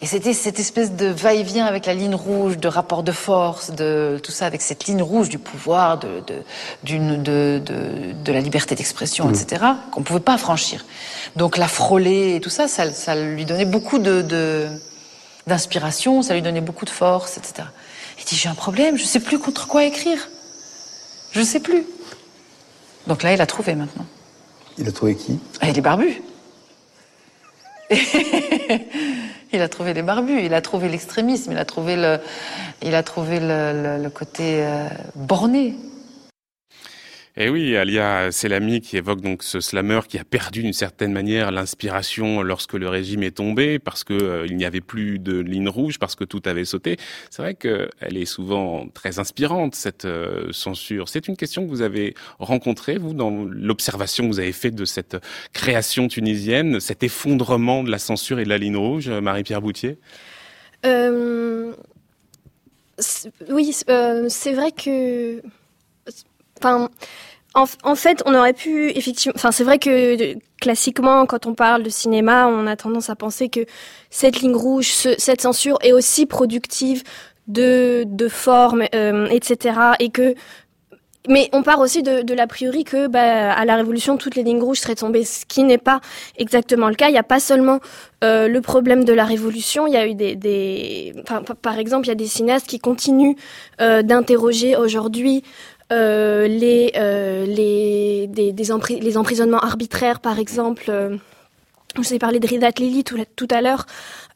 Et c'était cette espèce de va-et-vient avec la ligne rouge, de rapport de force, de tout ça, avec cette ligne rouge du pouvoir, de, de, de, de la liberté d'expression, mmh. etc., qu'on pouvait pas franchir. Donc la frôler et tout ça, ça, ça lui donnait beaucoup de d'inspiration, ça lui donnait beaucoup de force, etc. Dit, j'ai un problème, je sais plus contre quoi écrire. Je sais plus. Donc là, il a trouvé maintenant. Il a trouvé qui? Ah, Il est barbu. Il a trouvé les barbus, il a trouvé l'extrémisme, il a trouvé le, il a trouvé le, côté euh, borné. Et eh oui, Alia Selami qui évoque donc ce slammer qui a perdu d'une certaine manière l'inspiration lorsque le régime est tombé parce que euh, il n'y avait plus de ligne rouge, parce que tout avait sauté. C'est vrai qu'elle est souvent très inspirante cette euh, censure. C'est une question que vous avez rencontrée vous dans l'observation que vous avez faite de cette création tunisienne, cet effondrement de la censure et de la ligne rouge, Marie-Pierre Boutier? Euh... Oui, euh, c'est vrai que Enfin, en, fait, on aurait pu effectivement. Enfin, c'est vrai que classiquement, quand on parle de cinéma, on a tendance à penser que cette ligne rouge, cette censure est aussi productive de, de formes, euh, etc. Et que mais on part aussi de, l'a priori que bah, à la Révolution, toutes les lignes rouges seraient tombées, ce qui n'est pas exactement le cas. Il n'y a pas seulement euh, le problème de la Révolution, il y a eu des... par exemple, il y a des cinéastes qui continuent euh, d'interroger aujourd'hui euh, les, euh, les, des, des les emprisonnements arbitraires, par exemple. Euh, je vous ai parlé de Ridat Lili tout, à l'heure.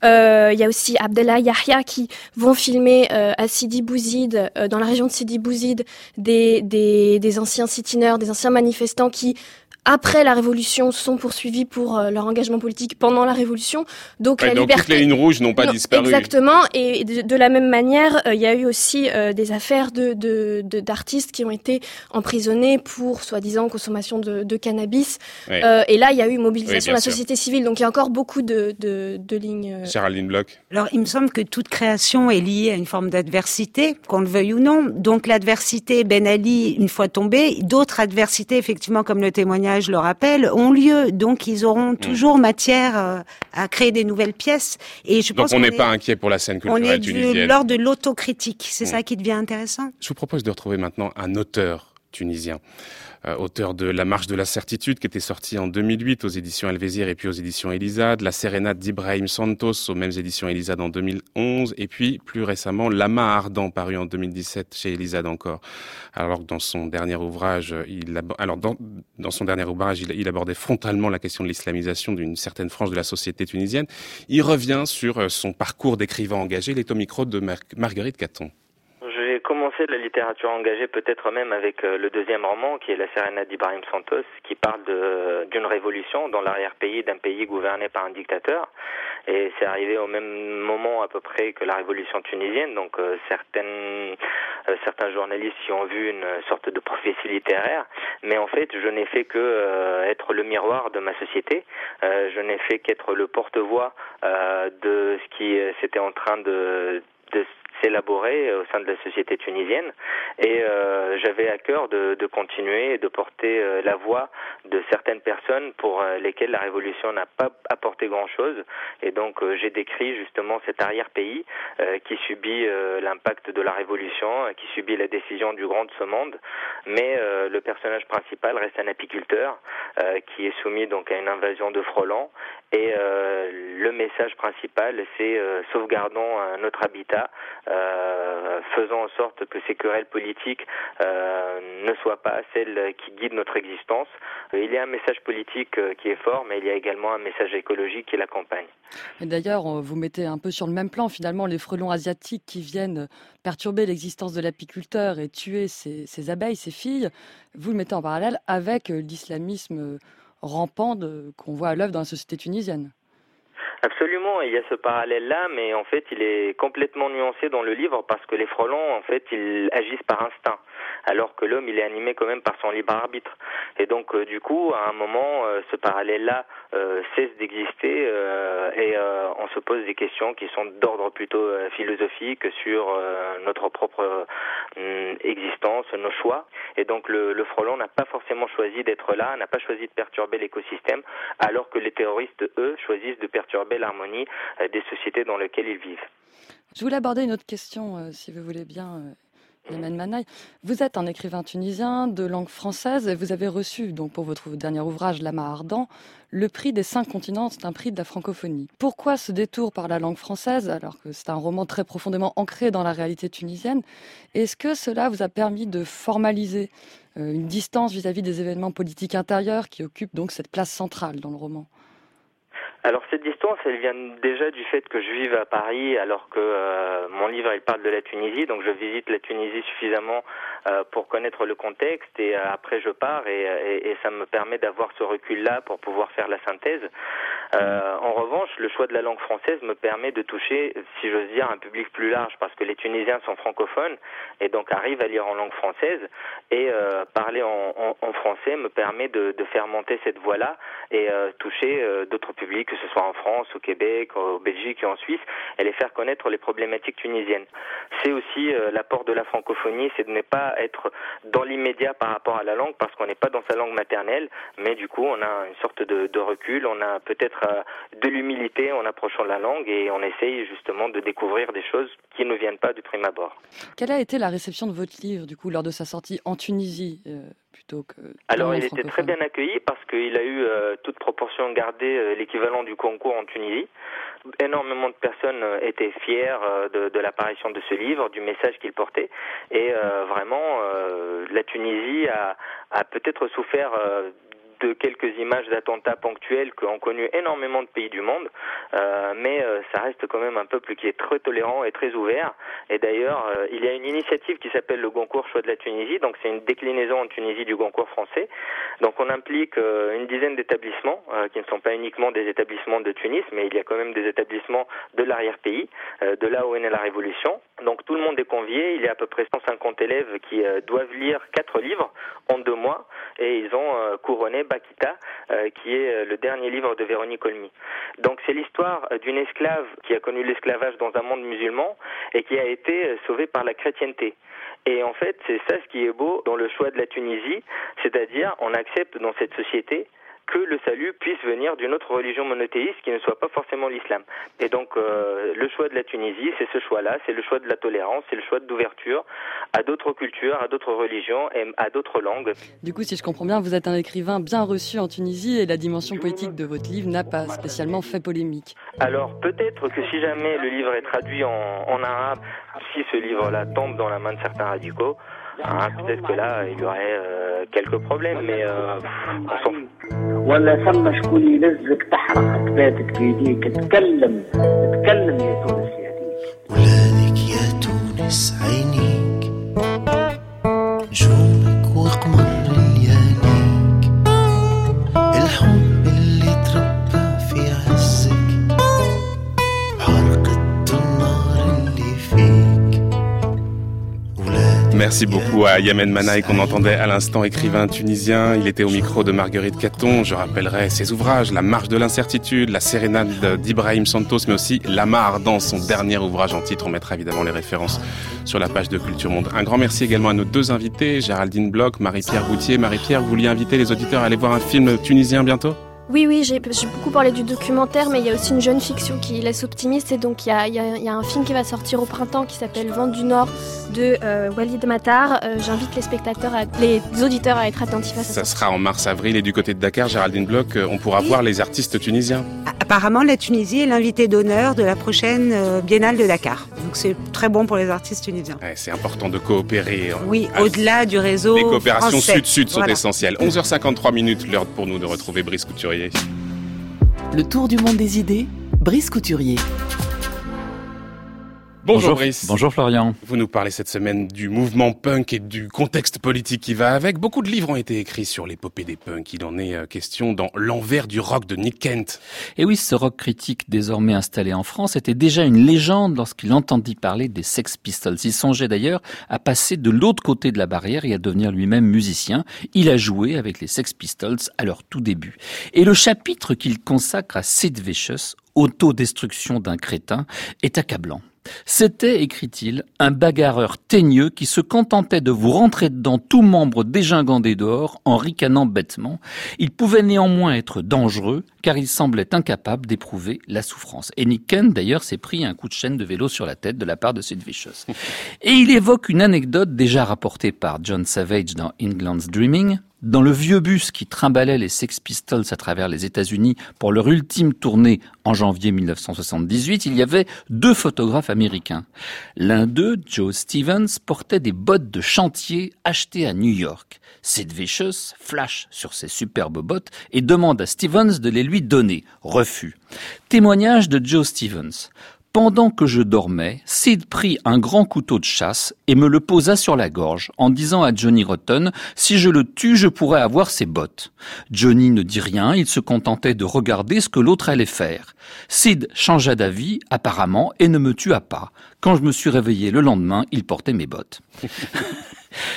Il y a aussi Abdallah Yahya qui vont filmer à Sidi Bouzid, dans la région de Sidi Bouzid, des, des, des anciens sit des anciens manifestants qui après la Révolution sont poursuivis pour euh, leur engagement politique pendant la Révolution. Donc la liberté. Toutes les lignes rouges n'ont pas disparu. Exactement. Et de, la même manière, euh, il y a eu aussi euh, des affaires de d'artistes qui ont été emprisonnés pour soi-disant consommation de, de cannabis. et là, il y a eu mobilisation de la société civile. Donc il y a encore beaucoup de, de, lignes. Géraldine Bloch. Alors il me semble que toute création est liée à une forme d'adversité, qu'on le veuille ou non. Donc l'adversité, Ben Ali, une fois tombé, d'autres adversités, effectivement, comme le témoignage je le rappelle, ont lieu. Donc, ils auront hmm. toujours matière euh, à créer des nouvelles pièces. Et je donc, on n'est pas inquiet pour la scène culturelle tunisienne. On est lors de l'autocritique. C'est hmm. ça qui devient intéressant. Je vous propose de retrouver maintenant un auteur tunisien. Euh, auteur de La Marche de la Certitude, qui était sorti en 2008 aux éditions Elvézir et puis aux éditions Elisade, La Sérénade d'Ibrahim Santos aux mêmes éditions Elisade en 2011, et puis plus récemment Lama Ardent, paru en 2017 chez Elisade encore. Alors que dans son dernier ouvrage, il alors dans, son dernier ouvrage, il, abordait frontalement la question de l'islamisation d'une certaine frange de la société tunisienne. Il revient sur euh, son parcours d'écrivain engagé. Au micro de Marguerite Caton commencé la littérature engagée peut-être même avec euh, le deuxième roman qui est La Sérénade d'Ibrahim Santos qui parle d'une révolution dans l'arrière-pays d'un pays gouverné par un dictateur. Et c'est arrivé au même moment à peu près que la révolution tunisienne. Donc euh, euh, certains journalistes y ont vu une sorte de prophétie littéraire. Mais en fait je n'ai fait que être le miroir de ma société. Je n'ai fait qu'être le porte-voix de ce qui s'était en train de de s'élaborer au sein de la société tunisienne. Et euh, j'avais à cœur de, continuer et de porter euh, la voix de certaines personnes pour euh, lesquelles la révolution n'a pas apporté grand-chose. Et donc j'ai décrit justement cet arrière-pays qui subit l'impact de la révolution, qui subit la décision du grand de ce monde, mais le personnage principal reste un apiculteur qui est soumis donc à une invasion de frelons. Et le message principal c'est sauvegardons notre habitat euh, faisons en sorte que ces querelles politiques euh, ne soient pas celles qui guident notre existence. Euh, il y a un message politique qui est fort, mais il y a également un message écologique qui l'accompagne. Et d'ailleurs, vous mettez un peu sur le même plan finalement les frelons asiatiques qui viennent perturber l'existence de l'apiculteur et tuer ses, abeilles, ses filles. Vous le mettez en parallèle avec l'islamisme rampant qu'on voit à l'œuvre dans la société tunisienne. Absolument, il y a ce parallèle-là, mais en fait, il est complètement nuancé dans le livre parce que les frelons, en fait, ils agissent par instinct, alors que l'homme, il est animé quand même par son libre arbitre. Et donc, euh, du coup, à un moment, euh, ce parallèle-là euh, cesse d'exister et on se pose des questions qui sont d'ordre plutôt philosophique sur notre propre existence, nos choix. Et donc, le frelon n'a pas forcément choisi d'être là, n'a pas choisi de perturber l'écosystème, alors que les terroristes, eux, choisissent de perturber l'harmonie des sociétés dans lesquelles ils vivent. Je voulais aborder une autre question, si vous voulez bien, vous êtes un écrivain tunisien de langue française et vous avez reçu, donc pour votre dernier ouvrage, Lama Ardent, le prix des cinq continents, c'est un prix de la francophonie. Pourquoi ce détour par la langue française alors que c'est un roman très profondément ancré dans la réalité tunisienne? Est-ce que cela vous a permis de formaliser euh, une distance vis-à-vis des événements politiques intérieurs qui occupent donc cette place centrale dans le roman? Alors cette distance, elle vient déjà du fait que je vive à Paris, alors que euh, mon livre il parle de la Tunisie, donc je visite la Tunisie suffisamment pour connaître le contexte et euh, après je pars et, et, ça me permet d'avoir ce recul-là pour pouvoir faire la synthèse. en revanche, le choix de la langue française me permet de toucher, si j'ose dire, un public plus large parce que les Tunisiens sont francophones et donc arrivent à lire en langue française et parler en, en, en, français me permet de, faire monter cette voix-là et toucher d'autres publics que ce soit en France, au Québec, au Belgique et en Suisse, et les faire connaître les problématiques tunisiennes. C'est aussi euh, l'apport de la francophonie, c'est de ne pas être dans l'immédiat par rapport à la langue, parce qu'on n'est pas dans sa langue maternelle, mais du coup on a une sorte de, recul, on a peut-être euh, de l'humilité en approchant la langue, et on essaye justement de découvrir des choses qui ne viennent pas du prime abord. Quelle a été la réception de votre livre, du coup, lors de sa sortie en Tunisie euh, plutôt que Alors, il était très bien accueilli parce qu'il a eu euh, toute proportion gardée euh, l'équivalent du concours en Tunisie. Énormément de personnes euh, étaient fières de, de l'apparition de ce livre, du message qu'il portait, et vraiment, la Tunisie a, a peut-être souffert de quelques images d'attentats ponctuels qu'ont connu énormément de pays du monde, euh, mais euh, ça reste quand même un peuple qui est très tolérant et très ouvert. Et d'ailleurs, euh, il y a une initiative qui s'appelle le Goncourt Choix de la Tunisie, donc c'est une déclinaison en Tunisie du Goncourt français. Donc on implique une dizaine d'établissements qui ne sont pas uniquement des établissements de Tunis, mais il y a quand même des établissements de l'arrière-pays, de là où est née la Révolution. Donc tout le monde est convié. Il y a à peu près 150 élèves qui doivent lire quatre livres en deux mois, et ils ont couronné Bakita, euh, qui est euh, le dernier livre de Véronique Olmy. Donc c'est l'histoire d'une esclave qui a connu l'esclavage dans un monde musulman et qui a été euh, sauvée par la chrétienté. Et en fait, c'est ça ce qui est beau dans le choix de la Tunisie, c'est-à-dire on accepte dans cette société que le salut puisse venir d'une autre religion monothéiste qui ne soit pas forcément l'islam. Et donc euh, le choix de la Tunisie, c'est ce choix-là, c'est le choix de la tolérance, c'est le choix d'ouverture à d'autres cultures, à d'autres religions et à d'autres langues. Du coup, si je comprends bien, vous êtes un écrivain bien reçu en Tunisie et la dimension poétique de votre livre n'a pas spécialement fait polémique. Alors peut-être que si jamais le livre est traduit en, en arabe, si ce livre-là tombe dans la main de certains radicaux, hein, peut-être que là il y aurait euh, quelques problèmes, mais euh, on s'en fout. ولا ثم شكون يلزك تحرق كباتك بيديك تكلم تكلم يا تونس يا ديك ولادك يا تونس Merci beaucoup à Yamen Manaï qu'on entendait à l'instant, écrivain tunisien. Il était au micro de Marguerite Caton. Je rappellerai ses ouvrages, La marche de l'incertitude, La sérénade d'Ibrahim Santos, mais aussi Lamar dans son dernier ouvrage en titre. On mettra évidemment les références sur la page de Culture Monde. Un grand merci également à nos deux invités, Géraldine Bloch, Marie-Pierre Boutier. Marie-Pierre, vous vouliez inviter les auditeurs à aller voir un film tunisien bientôt? Oui, oui, j'ai beaucoup parlé du documentaire, mais il y a aussi une jeune fiction qui laisse optimiste. Et donc, il y a, il y a, il y a un film qui va sortir au printemps qui s'appelle Vent du Nord de euh, Walid Matar. Euh, J'invite les spectateurs, à, les auditeurs à être attentifs à ça. Ça sera en mars-avril. Et du côté de Dakar, Géraldine Bloch, on pourra oui. voir les artistes tunisiens. Apparemment, la Tunisie est l'invité d'honneur de la prochaine euh, Biennale de Dakar. Donc, c'est très bon pour les artistes tunisiens. Ouais, c'est important de coopérer. Oui, au-delà du réseau. Les coopérations sud-sud sont Voilà. essentielles. 11h53 minutes, l'heure pour nous de retrouver Brice Couturier. Le tour du monde des idées, Brice Couturier. Bonjour, Bonjour, Brice. bonjour Florian. Vous nous parlez cette semaine du mouvement punk et du contexte politique qui va avec. Beaucoup de livres ont été écrits sur l'épopée des punks. Il en est euh, question dans L'envers du rock de Nick Kent. Et oui, ce rock critique désormais installé en France était déjà une légende lorsqu'il entendit parler des Sex Pistols. Il songeait d'ailleurs à passer de l'autre côté de la barrière et à devenir lui-même musicien. Il a joué avec les Sex Pistols à leur tout début. Et le chapitre qu'il consacre à Sid Vicious, autodestruction d'un crétin, est accablant. C'était, écrit-il, un bagarreur teigneux qui se contentait de vous rentrer dedans tout membre dégingandé dehors en ricanant bêtement. Il pouvait néanmoins être dangereux car il semblait incapable d'éprouver la souffrance. Et Nick d'ailleurs, s'est pris un coup de chaîne de vélo sur la tête de la part de Sid. Et il évoque une anecdote déjà rapportée par John Savage dans England's Dreaming, Dans le vieux bus qui trimbalait les Sex Pistols à travers les États-Unis pour leur ultime tournée en janvier 1978, il y avait deux photographes américains. L'un d'eux, Joe Stevens, portait des bottes de chantier achetées à New York. Sid Vicious flash sur ses superbes bottes et demande à Stevens de les lui donner. Refus. Témoignage de Joe Stevens. Pendant que je dormais, Sid prit un grand couteau de chasse et me le posa sur la gorge en disant à Johnny Rotten si je le tue, je pourrais avoir ses bottes. Johnny ne dit rien, il se contentait de regarder ce que l'autre allait faire. Sid changea d'avis, apparemment, et ne me tua pas. Quand je me suis réveillé le lendemain, il portait mes bottes.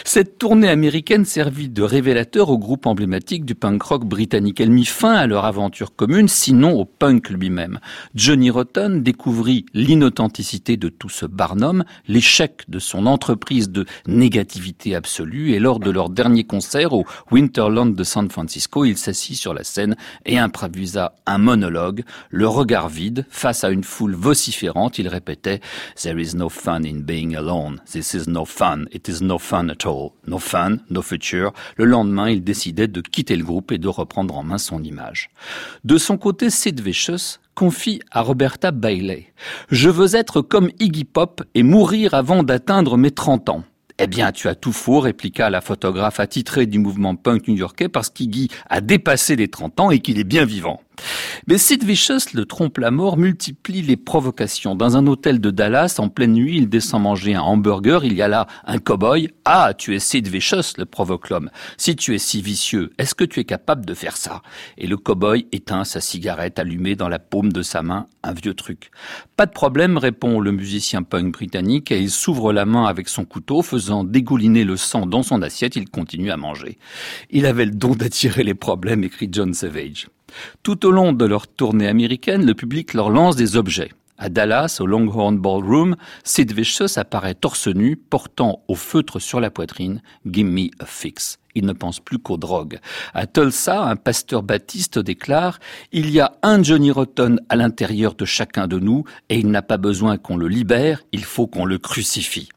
Cette tournée américaine servit de révélateur au groupe emblématique du punk rock britannique. Elle mit fin à leur aventure commune, sinon au punk lui-même. Johnny Rotten découvrit l'inauthenticité de tout ce Barnum, l'échec de son entreprise de négativité absolue, et lors de leur dernier concert au Winterland de San Francisco, il s'assit sur la scène et improvisa un monologue, le regard vide, face à une foule vociférante, il répétait There is no fun in being alone. This is no fun. It is no fun at all. No fun, no. Le lendemain, il décidait de quitter le groupe et de reprendre en main son image. De son côté, Sid Vicious confie à Roberta Bailey. Je veux être comme Iggy Pop et mourir avant d'atteindre mes 30 ans. Eh bien, tu as tout faux, répliqua la photographe attitrée du mouvement punk new-yorkais parce qu'Iggy a dépassé les 30 ans et qu'il est bien vivant. Mais Sid Vicious, le trompe-la-mort, multiplie les provocations. Dans un hôtel de Dallas, en pleine nuit, il descend manger un hamburger. Il y a là un cow-boy. Ah, tu es Sid Vicious, le provoque l'homme. Si tu es si vicieux, est-ce que tu es capable de faire ça? Et le cow-boy éteint sa cigarette allumée dans la paume de sa main, un vieux truc. Pas de problème, répond le musicien punk britannique, et il s'ouvre la main avec son couteau, faisant dégouliner le sang dans son assiette. Il continue à manger. Il avait le don d'attirer les problèmes, écrit John Savage. Tout au long de leur tournée américaine, le public leur lance des objets. À Dallas, au Longhorn Ballroom, Sid Vicious apparaît torse nu, portant au feutre sur la poitrine Give a fix. Il ne pense plus qu'aux drogues. À Tulsa, un pasteur baptiste déclare Il y a un Johnny Rotten à l'intérieur de chacun de nous et il n'a pas besoin qu'on le libère, il faut qu'on le crucifie.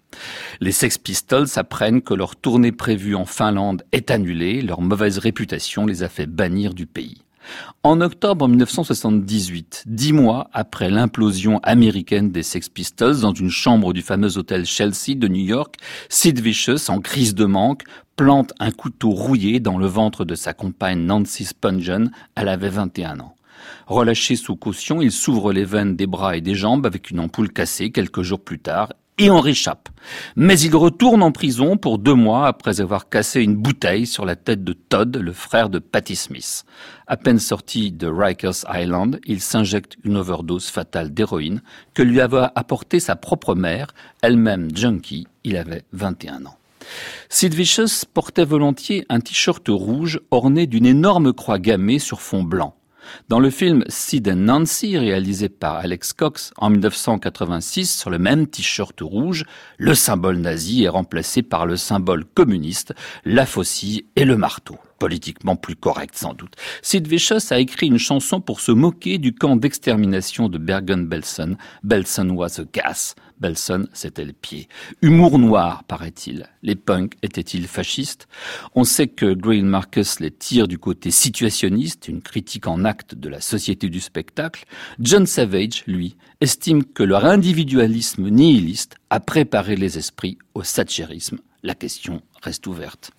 Les Sex Pistols apprennent que leur tournée prévue en Finlande est annulée, leur mauvaise réputation les a fait bannir du pays. En octobre 1978, dix mois après l'implosion américaine des Sex Pistols dans une chambre du fameux hôtel Chelsea de New York, Sid Vicious, en crise de manque, plante un couteau rouillé dans le ventre de sa compagne Nancy Spungen. Elle avait 21 ans. Relâché sous caution, il s'ouvre les veines des bras et des jambes avec une ampoule cassée quelques jours plus tard et en réchappe. Mais il retourne en prison pour deux mois après avoir cassé une bouteille sur la tête de Todd, le frère de Patty Smith. À peine sorti de Rikers Island, il s'injecte une overdose fatale d'héroïne que lui avait apportée sa propre mère, elle-même junkie. Il avait 21 ans. Sid Vicious portait volontiers un t-shirt rouge orné d'une énorme croix gammée sur fond blanc. Dans le film Sid and Nancy, réalisé par Alex Cox en 1986, sur le même t-shirt rouge, le symbole nazi est remplacé par le symbole communiste, la faucille et le marteau politiquement plus correct sans doute. Sid Vicious a écrit une chanson pour se moquer du camp d'extermination de Bergen-Belsen. Belsen was a gas. Belsen, c'était le pied. Humour noir, paraît-il. Les punks étaient-ils fascistes? On sait que Green Marcus les tire du côté situationniste, une critique en acte de la société du spectacle. John Savage, lui, estime que leur individualisme nihiliste a préparé les esprits au satchérisme. La question reste ouverte.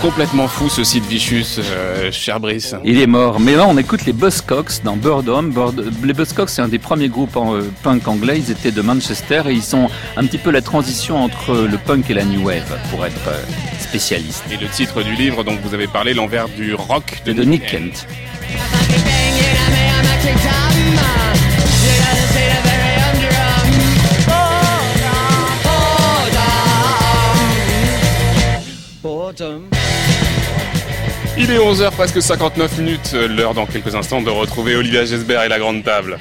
Complètement fou ce site Vicious, euh, cher Brice. Il est mort. Mais là, on écoute les Buzzcocks dans Birdom. les Buzzcocks, c'est un des premiers groupes en, euh, punk anglais. Ils étaient de Manchester et ils sont un petit peu la transition entre le punk et la new wave, pour être euh, spécialiste. Et le titre du livre dont vous avez parlé, l'envers du rock de, Nick Kent. Il est 11h presque 59 minutes, l'heure dans quelques instants de retrouver Olivia Gesbert et la grande table.